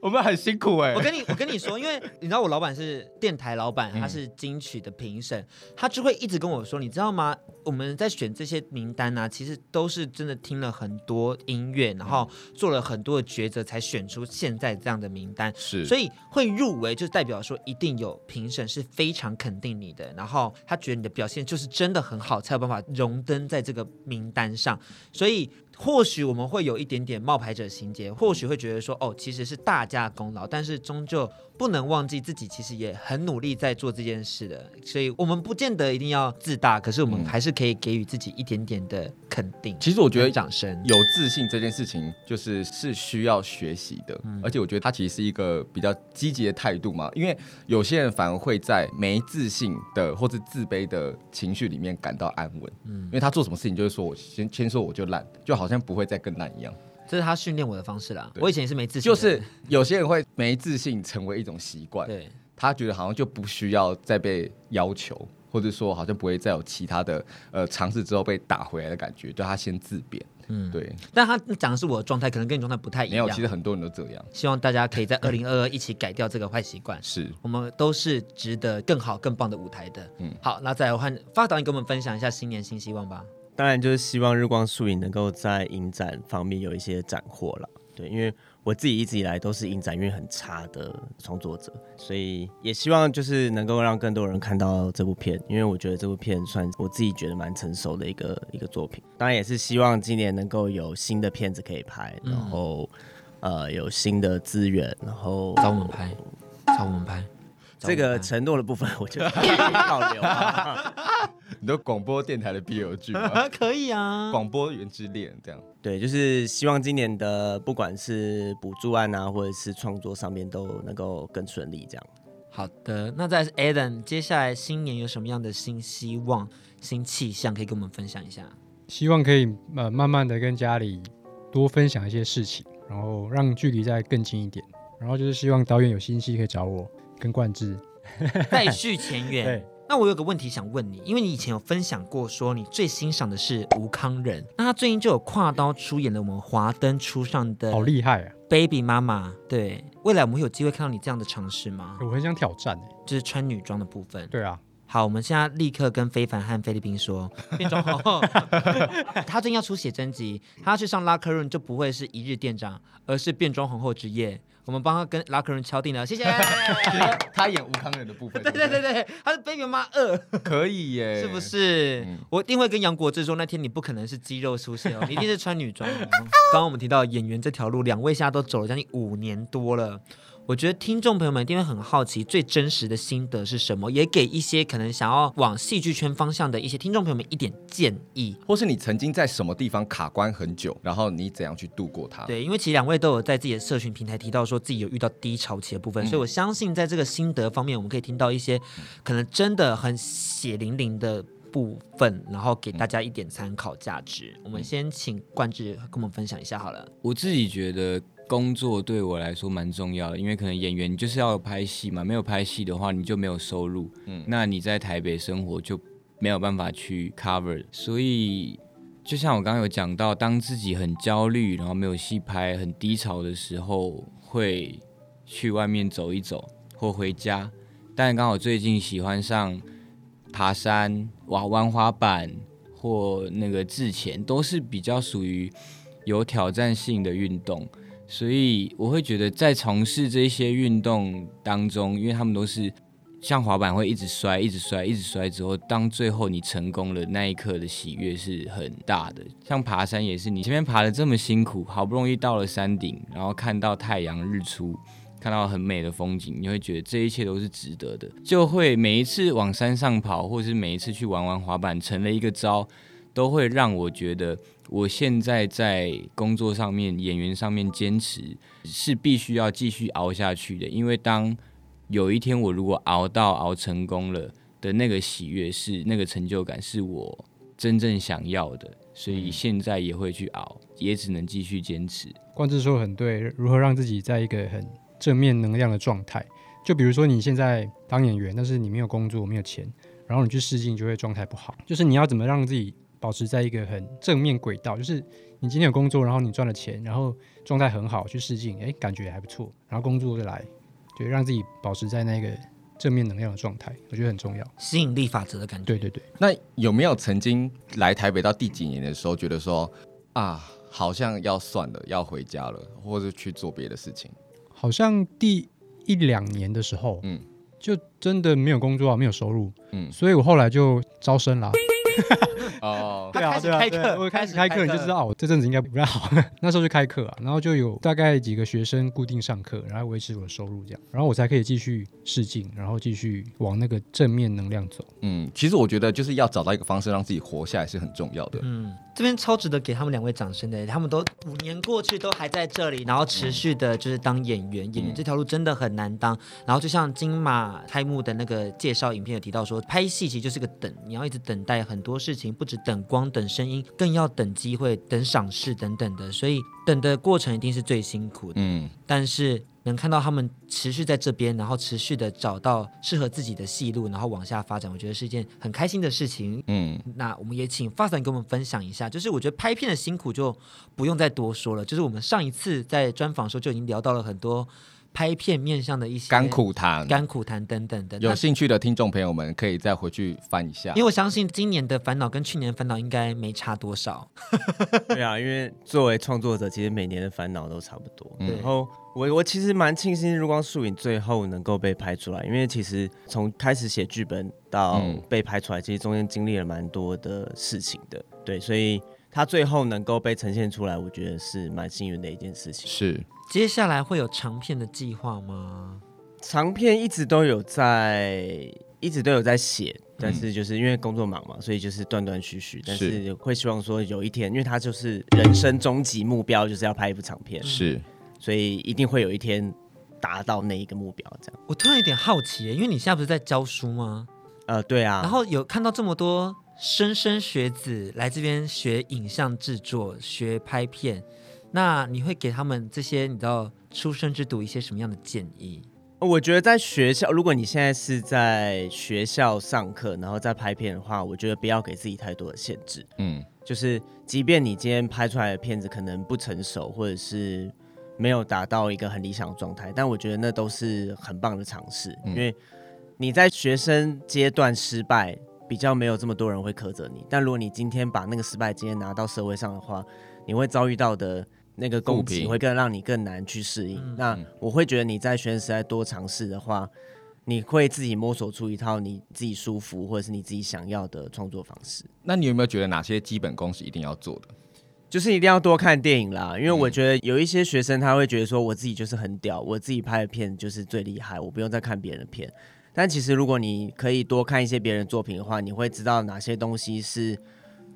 我们很辛苦哎、欸！我跟你我跟你说，因为你知道我老板是电台老板，他是金曲的评审，他就会一直跟我说，你知道吗？我们在选这些名单啊，其实都是真的听了很多音乐，然后做了很多的抉择，才选出现在这样的名单。是，所以会入围，就代表说一定有评审是非常肯定你的，然后他觉得你的表现就是真的很好，才有办法荣登在这个名单上。所以。或许我们会有一点点冒牌者情节，或许会觉得说，哦，其实是大家功劳，但是终究。不能忘记自己其实也很努力在做这件事的，所以我们不见得一定要自大，可是我们还是可以给予自己一点点的肯定。其实我觉得掌声有自信这件事情，就是是需要学习的，嗯、而且我觉得它其实是一个比较积极的态度嘛。因为有些人反而会在没自信的或者自卑的情绪里面感到安稳，嗯，因为他做什么事情就是说我先先说我就烂，就好像不会再更烂一样。这是他训练我的方式啦。我以前也是没自信，就是有些人会没自信成为一种习惯。对，他觉得好像就不需要再被要求，或者说好像不会再有其他的呃尝试之后被打回来的感觉，对他先自贬。嗯，对。但他讲的是我的状态，可能跟你状态不太一样。没有，其实很多人都这样。希望大家可以在二零二二一起改掉这个坏习惯。是，我们都是值得更好、更棒的舞台的。嗯，好，那再来换发导演跟我们分享一下新年新希望吧。当然就是希望日光树影能够在影展方面有一些斩获了，对，因为我自己一直以来都是影展运很差的创作者，所以也希望就是能够让更多人看到这部片，因为我觉得这部片算我自己觉得蛮成熟的一个一个作品。当然也是希望今年能够有新的片子可以拍，然后、嗯、呃有新的资源，然后找我们拍，找我们拍。这个承诺的部分，我就保留啊。你都广播电台的 BL 剧吗？可以啊，广播员之恋这样。对，就是希望今年的不管是补助案啊，或者是创作上面都能够更顺利这样。好的，那再是 Adam，接下来新年有什么样的新希望、新气象可以跟我们分享一下？希望可以呃慢慢的跟家里多分享一些事情，然后让距离再更近一点。然后就是希望导演有新戏可以找我。跟冠志 再续前缘。对，那我有个问题想问你，因为你以前有分享过，说你最欣赏的是吴康仁，那他最近就有跨刀出演了我们华灯初上的，好厉害啊，Baby 妈妈。对，未来我们会有机会看到你这样的尝试吗？我很想挑战，就是穿女装的部分。对啊，好，我们现在立刻跟非凡和菲律宾说，变装皇后，他最近要出写真集，他要去上 Locker Room 就不会是一日店长，而是变装皇后之夜。我们帮他跟 Locker Room 敲定了，谢谢。他演吴康仁的部分，对对对对，他是 Baby 妈二，可以耶，是不是？嗯、我一定会跟杨国志说，那天你不可能是肌肉出现哦，你一定是穿女装。刚刚我们提到演员这条路，两位现在都走了将近五年多了。我觉得听众朋友们一定会很好奇，最真实的心得是什么？也给一些可能想要往戏剧圈方向的一些听众朋友们一点建议，或是你曾经在什么地方卡关很久，然后你怎样去度过它？对，因为其实两位都有在自己的社群平台提到说自己有遇到低潮期的部分，嗯、所以我相信在这个心得方面，我们可以听到一些可能真的很血淋淋的部分，然后给大家一点参考价值。嗯、我们先请冠志跟我们分享一下好了。我自己觉得。工作对我来说蛮重要的，因为可能演员就是要拍戏嘛，没有拍戏的话你就没有收入，嗯，那你在台北生活就没有办法去 cover，所以就像我刚刚有讲到，当自己很焦虑，然后没有戏拍，很低潮的时候，会去外面走一走或回家，但刚好最近喜欢上爬山、玩玩滑板或那个自潜，都是比较属于有挑战性的运动。所以我会觉得，在从事这些运动当中，因为他们都是像滑板会一直摔、一直摔、一直摔之后，当最后你成功了那一刻的喜悦是很大的。像爬山也是，你前面爬得这么辛苦，好不容易到了山顶，然后看到太阳日出，看到很美的风景，你会觉得这一切都是值得的。就会每一次往山上跑，或是每一次去玩玩滑板，成了一个招，都会让我觉得。我现在在工作上面、演员上面坚持是必须要继续熬下去的，因为当有一天我如果熬到熬成功了的那个喜悦是那个成就感是我真正想要的，所以现在也会去熬，也只能继续坚持。光志说得很对，如何让自己在一个很正面能量的状态？就比如说你现在当演员，但是你没有工作、没有钱，然后你去试镜就会状态不好，就是你要怎么让自己保持在一个很正面轨道，就是你今天有工作，然后你赚了钱，然后状态很好，去试镜，哎，感觉还不错，然后工作就来，就，让自己保持在那个正面能量的状态，我觉得很重要。吸引力法则的感觉。对对对。那有没有曾经来台北到第几年的时候，觉得说啊，好像要算了，要回家了，或者去做别的事情？好像第一两年的时候，嗯，就真的没有工作啊，没有收入，嗯，所以我后来就招生了。哦，对啊，对啊，对啊，我开始开课，你就知道哦，这阵子应该不太好。那时候就开课啊，然后就有大概几个学生固定上课，然后维持我的收入这样，然后我才可以继续试镜，然后继续往那个正面能量走。嗯，其实我觉得就是要找到一个方式让自己活下来是很重要的。嗯，这边超值得给他们两位掌声的，他们都五年过去都还在这里，然后持续的就是当演员，嗯、演员这条路真的很难当。然后就像金马开幕的那个介绍影片有提到说，拍戏其实就是个等，你要一直等待很多事情，不止等光、等声音，更要等机会、等赏识等等的，所以等的过程一定是最辛苦的。嗯，但是能看到他们持续在这边，然后持续的找到适合自己的戏路，然后往下发展，我觉得是一件很开心的事情。嗯，那我们也请 Farzan 跟我们分享一下，就是我觉得拍片的辛苦就不用再多说了，就是我们上一次在专访的时候就已经聊到了很多。拍片面向的一些甘苦谈、甘苦谈等等的，有兴趣的听众朋友们可以再回去翻一下。因为我相信今年的烦恼跟去年的烦恼应该没差多少。对啊，因为作为创作者，其实每年的烦恼都差不多。嗯、然后我我其实蛮庆幸《日光树影》最后能够被拍出来，因为其实从开始写剧本到被拍出来，其实中间经历了蛮多的事情的。对，所以它最后能够被呈现出来，我觉得是蛮幸运的一件事情。是。接下来会有长片的计划吗？长片一直都有在，一直都有在写，但是就是因为工作忙嘛，所以就是断断续续。但是会希望说有一天，因为他就是人生终极目标，就是要拍一部长片，是，所以一定会有一天达到那一个目标。这样，我突然有点好奇，因为你现在不是在教书吗？呃，对啊。然后有看到这么多莘莘学子来这边学影像制作、学拍片。那你会给他们这些你知道出生之犊一些什么样的建议？我觉得在学校，如果你现在是在学校上课，然后在拍片的话，我觉得不要给自己太多的限制。嗯，就是即便你今天拍出来的片子可能不成熟，或者是没有达到一个很理想的状态，但我觉得那都是很棒的尝试，嗯、因为你在学生阶段失败，比较没有这么多人会苛责你。但如果你今天把那个失败经验拿到社会上的话，你会遭遇到的那个攻击会更让你更难去适应。那我会觉得你在学生时代多尝试的话，你会自己摸索出一套你自己舒服或者是你自己想要的创作方式。那你有没有觉得哪些基本功是一定要做的？就是一定要多看电影啦，因为我觉得有一些学生他会觉得说，我自己就是很屌，我自己拍的片就是最厉害，我不用再看别人的片。但其实如果你可以多看一些别人作品的话，你会知道哪些东西是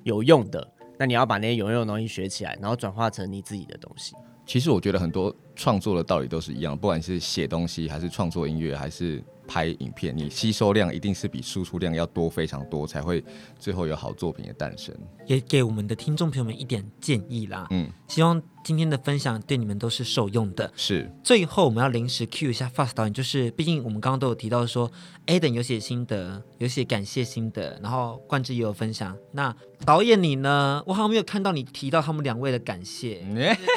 有用的。那你要把那些有用的东西学起来，然后转化成你自己的东西。其实我觉得很多创作的道理都是一样，不管是写东西，还是创作音乐，还是。拍影片，你吸收量一定是比输出量要多非常多，才会最后有好作品的诞生。也给我们的听众朋友们一点建议啦。嗯，希望今天的分享对你们都是受用的。是。最后我们要临时 cue 一下 Fast 导演，就是毕竟我们刚刚都有提到说，Aden 有写心得，有写感谢心得，然后冠志也有分享。那导演你呢？我好像没有看到你提到他们两位的感谢。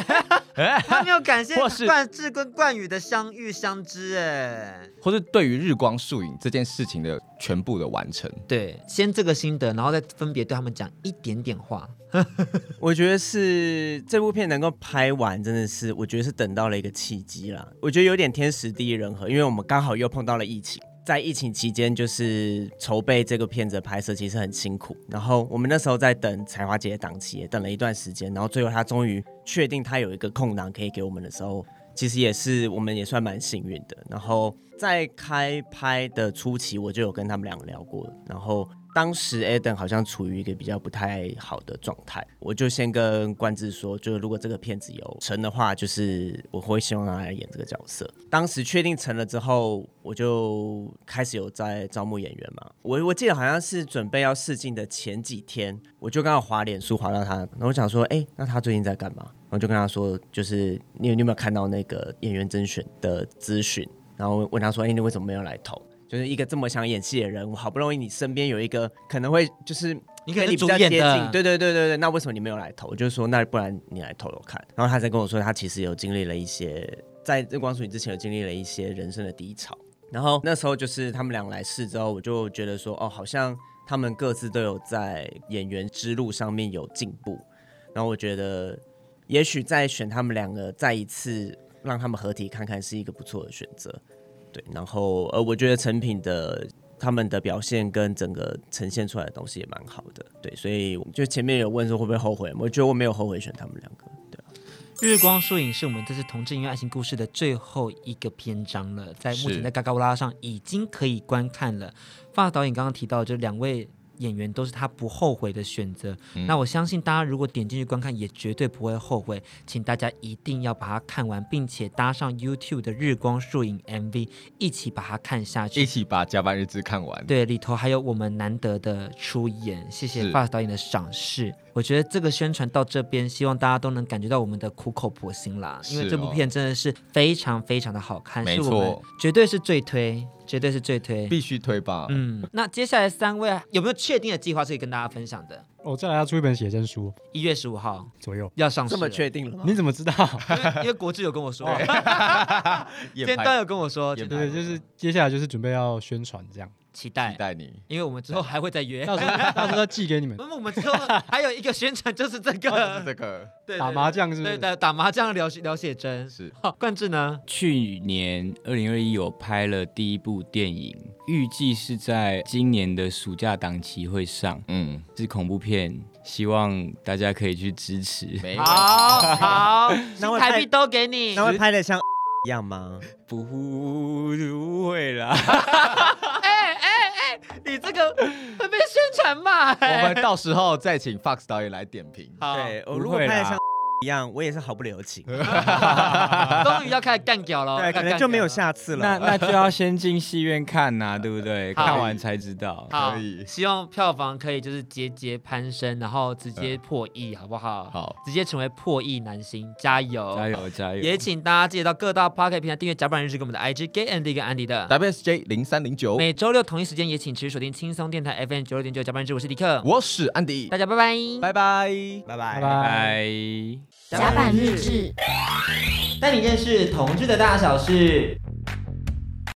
他没有感谢冠志跟冠宇的相遇相知，哎，或是对于日光树影这件事情的全部的完成。对，先这个心得，然后再分别对他们讲一点点话。我觉得是这部片能够拍完，真的是我觉得是等到了一个契机啦。我觉得有点天时地利人和，因为我们刚好又碰到了疫情。在疫情期间，就是筹备这个片子的拍摄，其实很辛苦。然后我们那时候在等彩华姐的档期，也等了一段时间。然后最后他终于确定他有一个空档可以给我们的时候，其实也是我们也算蛮幸运的。然后在开拍的初期，我就有跟他们两个聊过。然后。当时 Adam 好像处于一个比较不太好的状态，我就先跟冠志说，就是如果这个片子有成的话，就是我会希望他来演这个角色。当时确定成了之后，我就开始有在招募演员嘛。我我记得好像是准备要试镜的前几天，我就刚好滑脸书滑到他，然后我想说，哎、那他最近在干嘛？然后就跟他说，就是你有你有没有看到那个演员甄选的资讯？然后问他说，哎、你为什么没有来投？就是一个这么想演戏的人，我好不容易你身边有一个可能会就是你可能比较接近，对对对对对，那为什么你没有来投？就是说那不然你来投投看。然后他才跟我说，他其实有经历了一些在日光树影之前有经历了一些人生的低潮。然后那时候就是他们俩来试之后，我就觉得说哦，好像他们各自都有在演员之路上面有进步。然后我觉得也许再选他们两个再一次让他们合体看看是一个不错的选择。对，然后呃，我觉得成品的他们的表现跟整个呈现出来的东西也蛮好的，对，所以就前面有问说会不会后悔，我觉得我没有后悔选他们两个，对。日光树影是我们这次同志音乐爱情故事的最后一个篇章了，在目前在嘎嘎乌拉上已经可以观看了。发导演刚刚提到，就两位。演员都是他不后悔的选择，嗯、那我相信大家如果点进去观看，也绝对不会后悔。请大家一定要把它看完，并且搭上 YouTube 的日光树影 MV，一起把它看下去，一起把加班日志看完。对，里头还有我们难得的出演，谢谢 Fox 导演的赏识。我觉得这个宣传到这边，希望大家都能感觉到我们的苦口婆心啦，因为这部片真的是非常非常的好看，没错，是我们绝对是最推。绝对是最推，必须推吧。嗯，那接下来三位有没有确定的计划是可以跟大家分享的？我再来要出一本写真书，一月十五号左右要上市。这么确定了吗？你怎么知道？因为，因为国志有跟我说，今天端有跟我说，对，就是接下来就是准备要宣传这样。期待，期待你，因为我们之后还会再约，到时候到时候寄给你们。那么我们之后还有一个宣传，就是这个，这个，对，打麻将是不是？对，打麻将聊聊写真是。好，冠志呢？去年二零二一有拍了第一部电影，预计是在今年的暑假档期会上。嗯，是恐怖片，希望大家可以去支持。好好，那台币都给你。那会拍的像 一样吗？不会啦。你这个会被宣传骂，我们到时候再请 Fox 导演来点评。好。对，我如果拍得像一样，我也是毫不留情。终于要开始干掉了，对，可能就没有下次了。那那就要先进戏院看呐，对不对？看完才知道。可以，希望票房可以就是节节攀升，然后直接破亿，好不好？好，直接成为破亿男星，加油，加油，加油！也请大家记得到各大 Pocket 平台订阅甲板日志跟我们的 IG Gay Andy 跟 Andy 的 WSJ 零三零九。每周六同一时间也请持续锁定轻松电台 FM 九六点九甲板日志，我是迪克，我是 Andy，大家拜拜，拜拜，拜拜，拜拜。甲板日志，带你认识同志的大小事。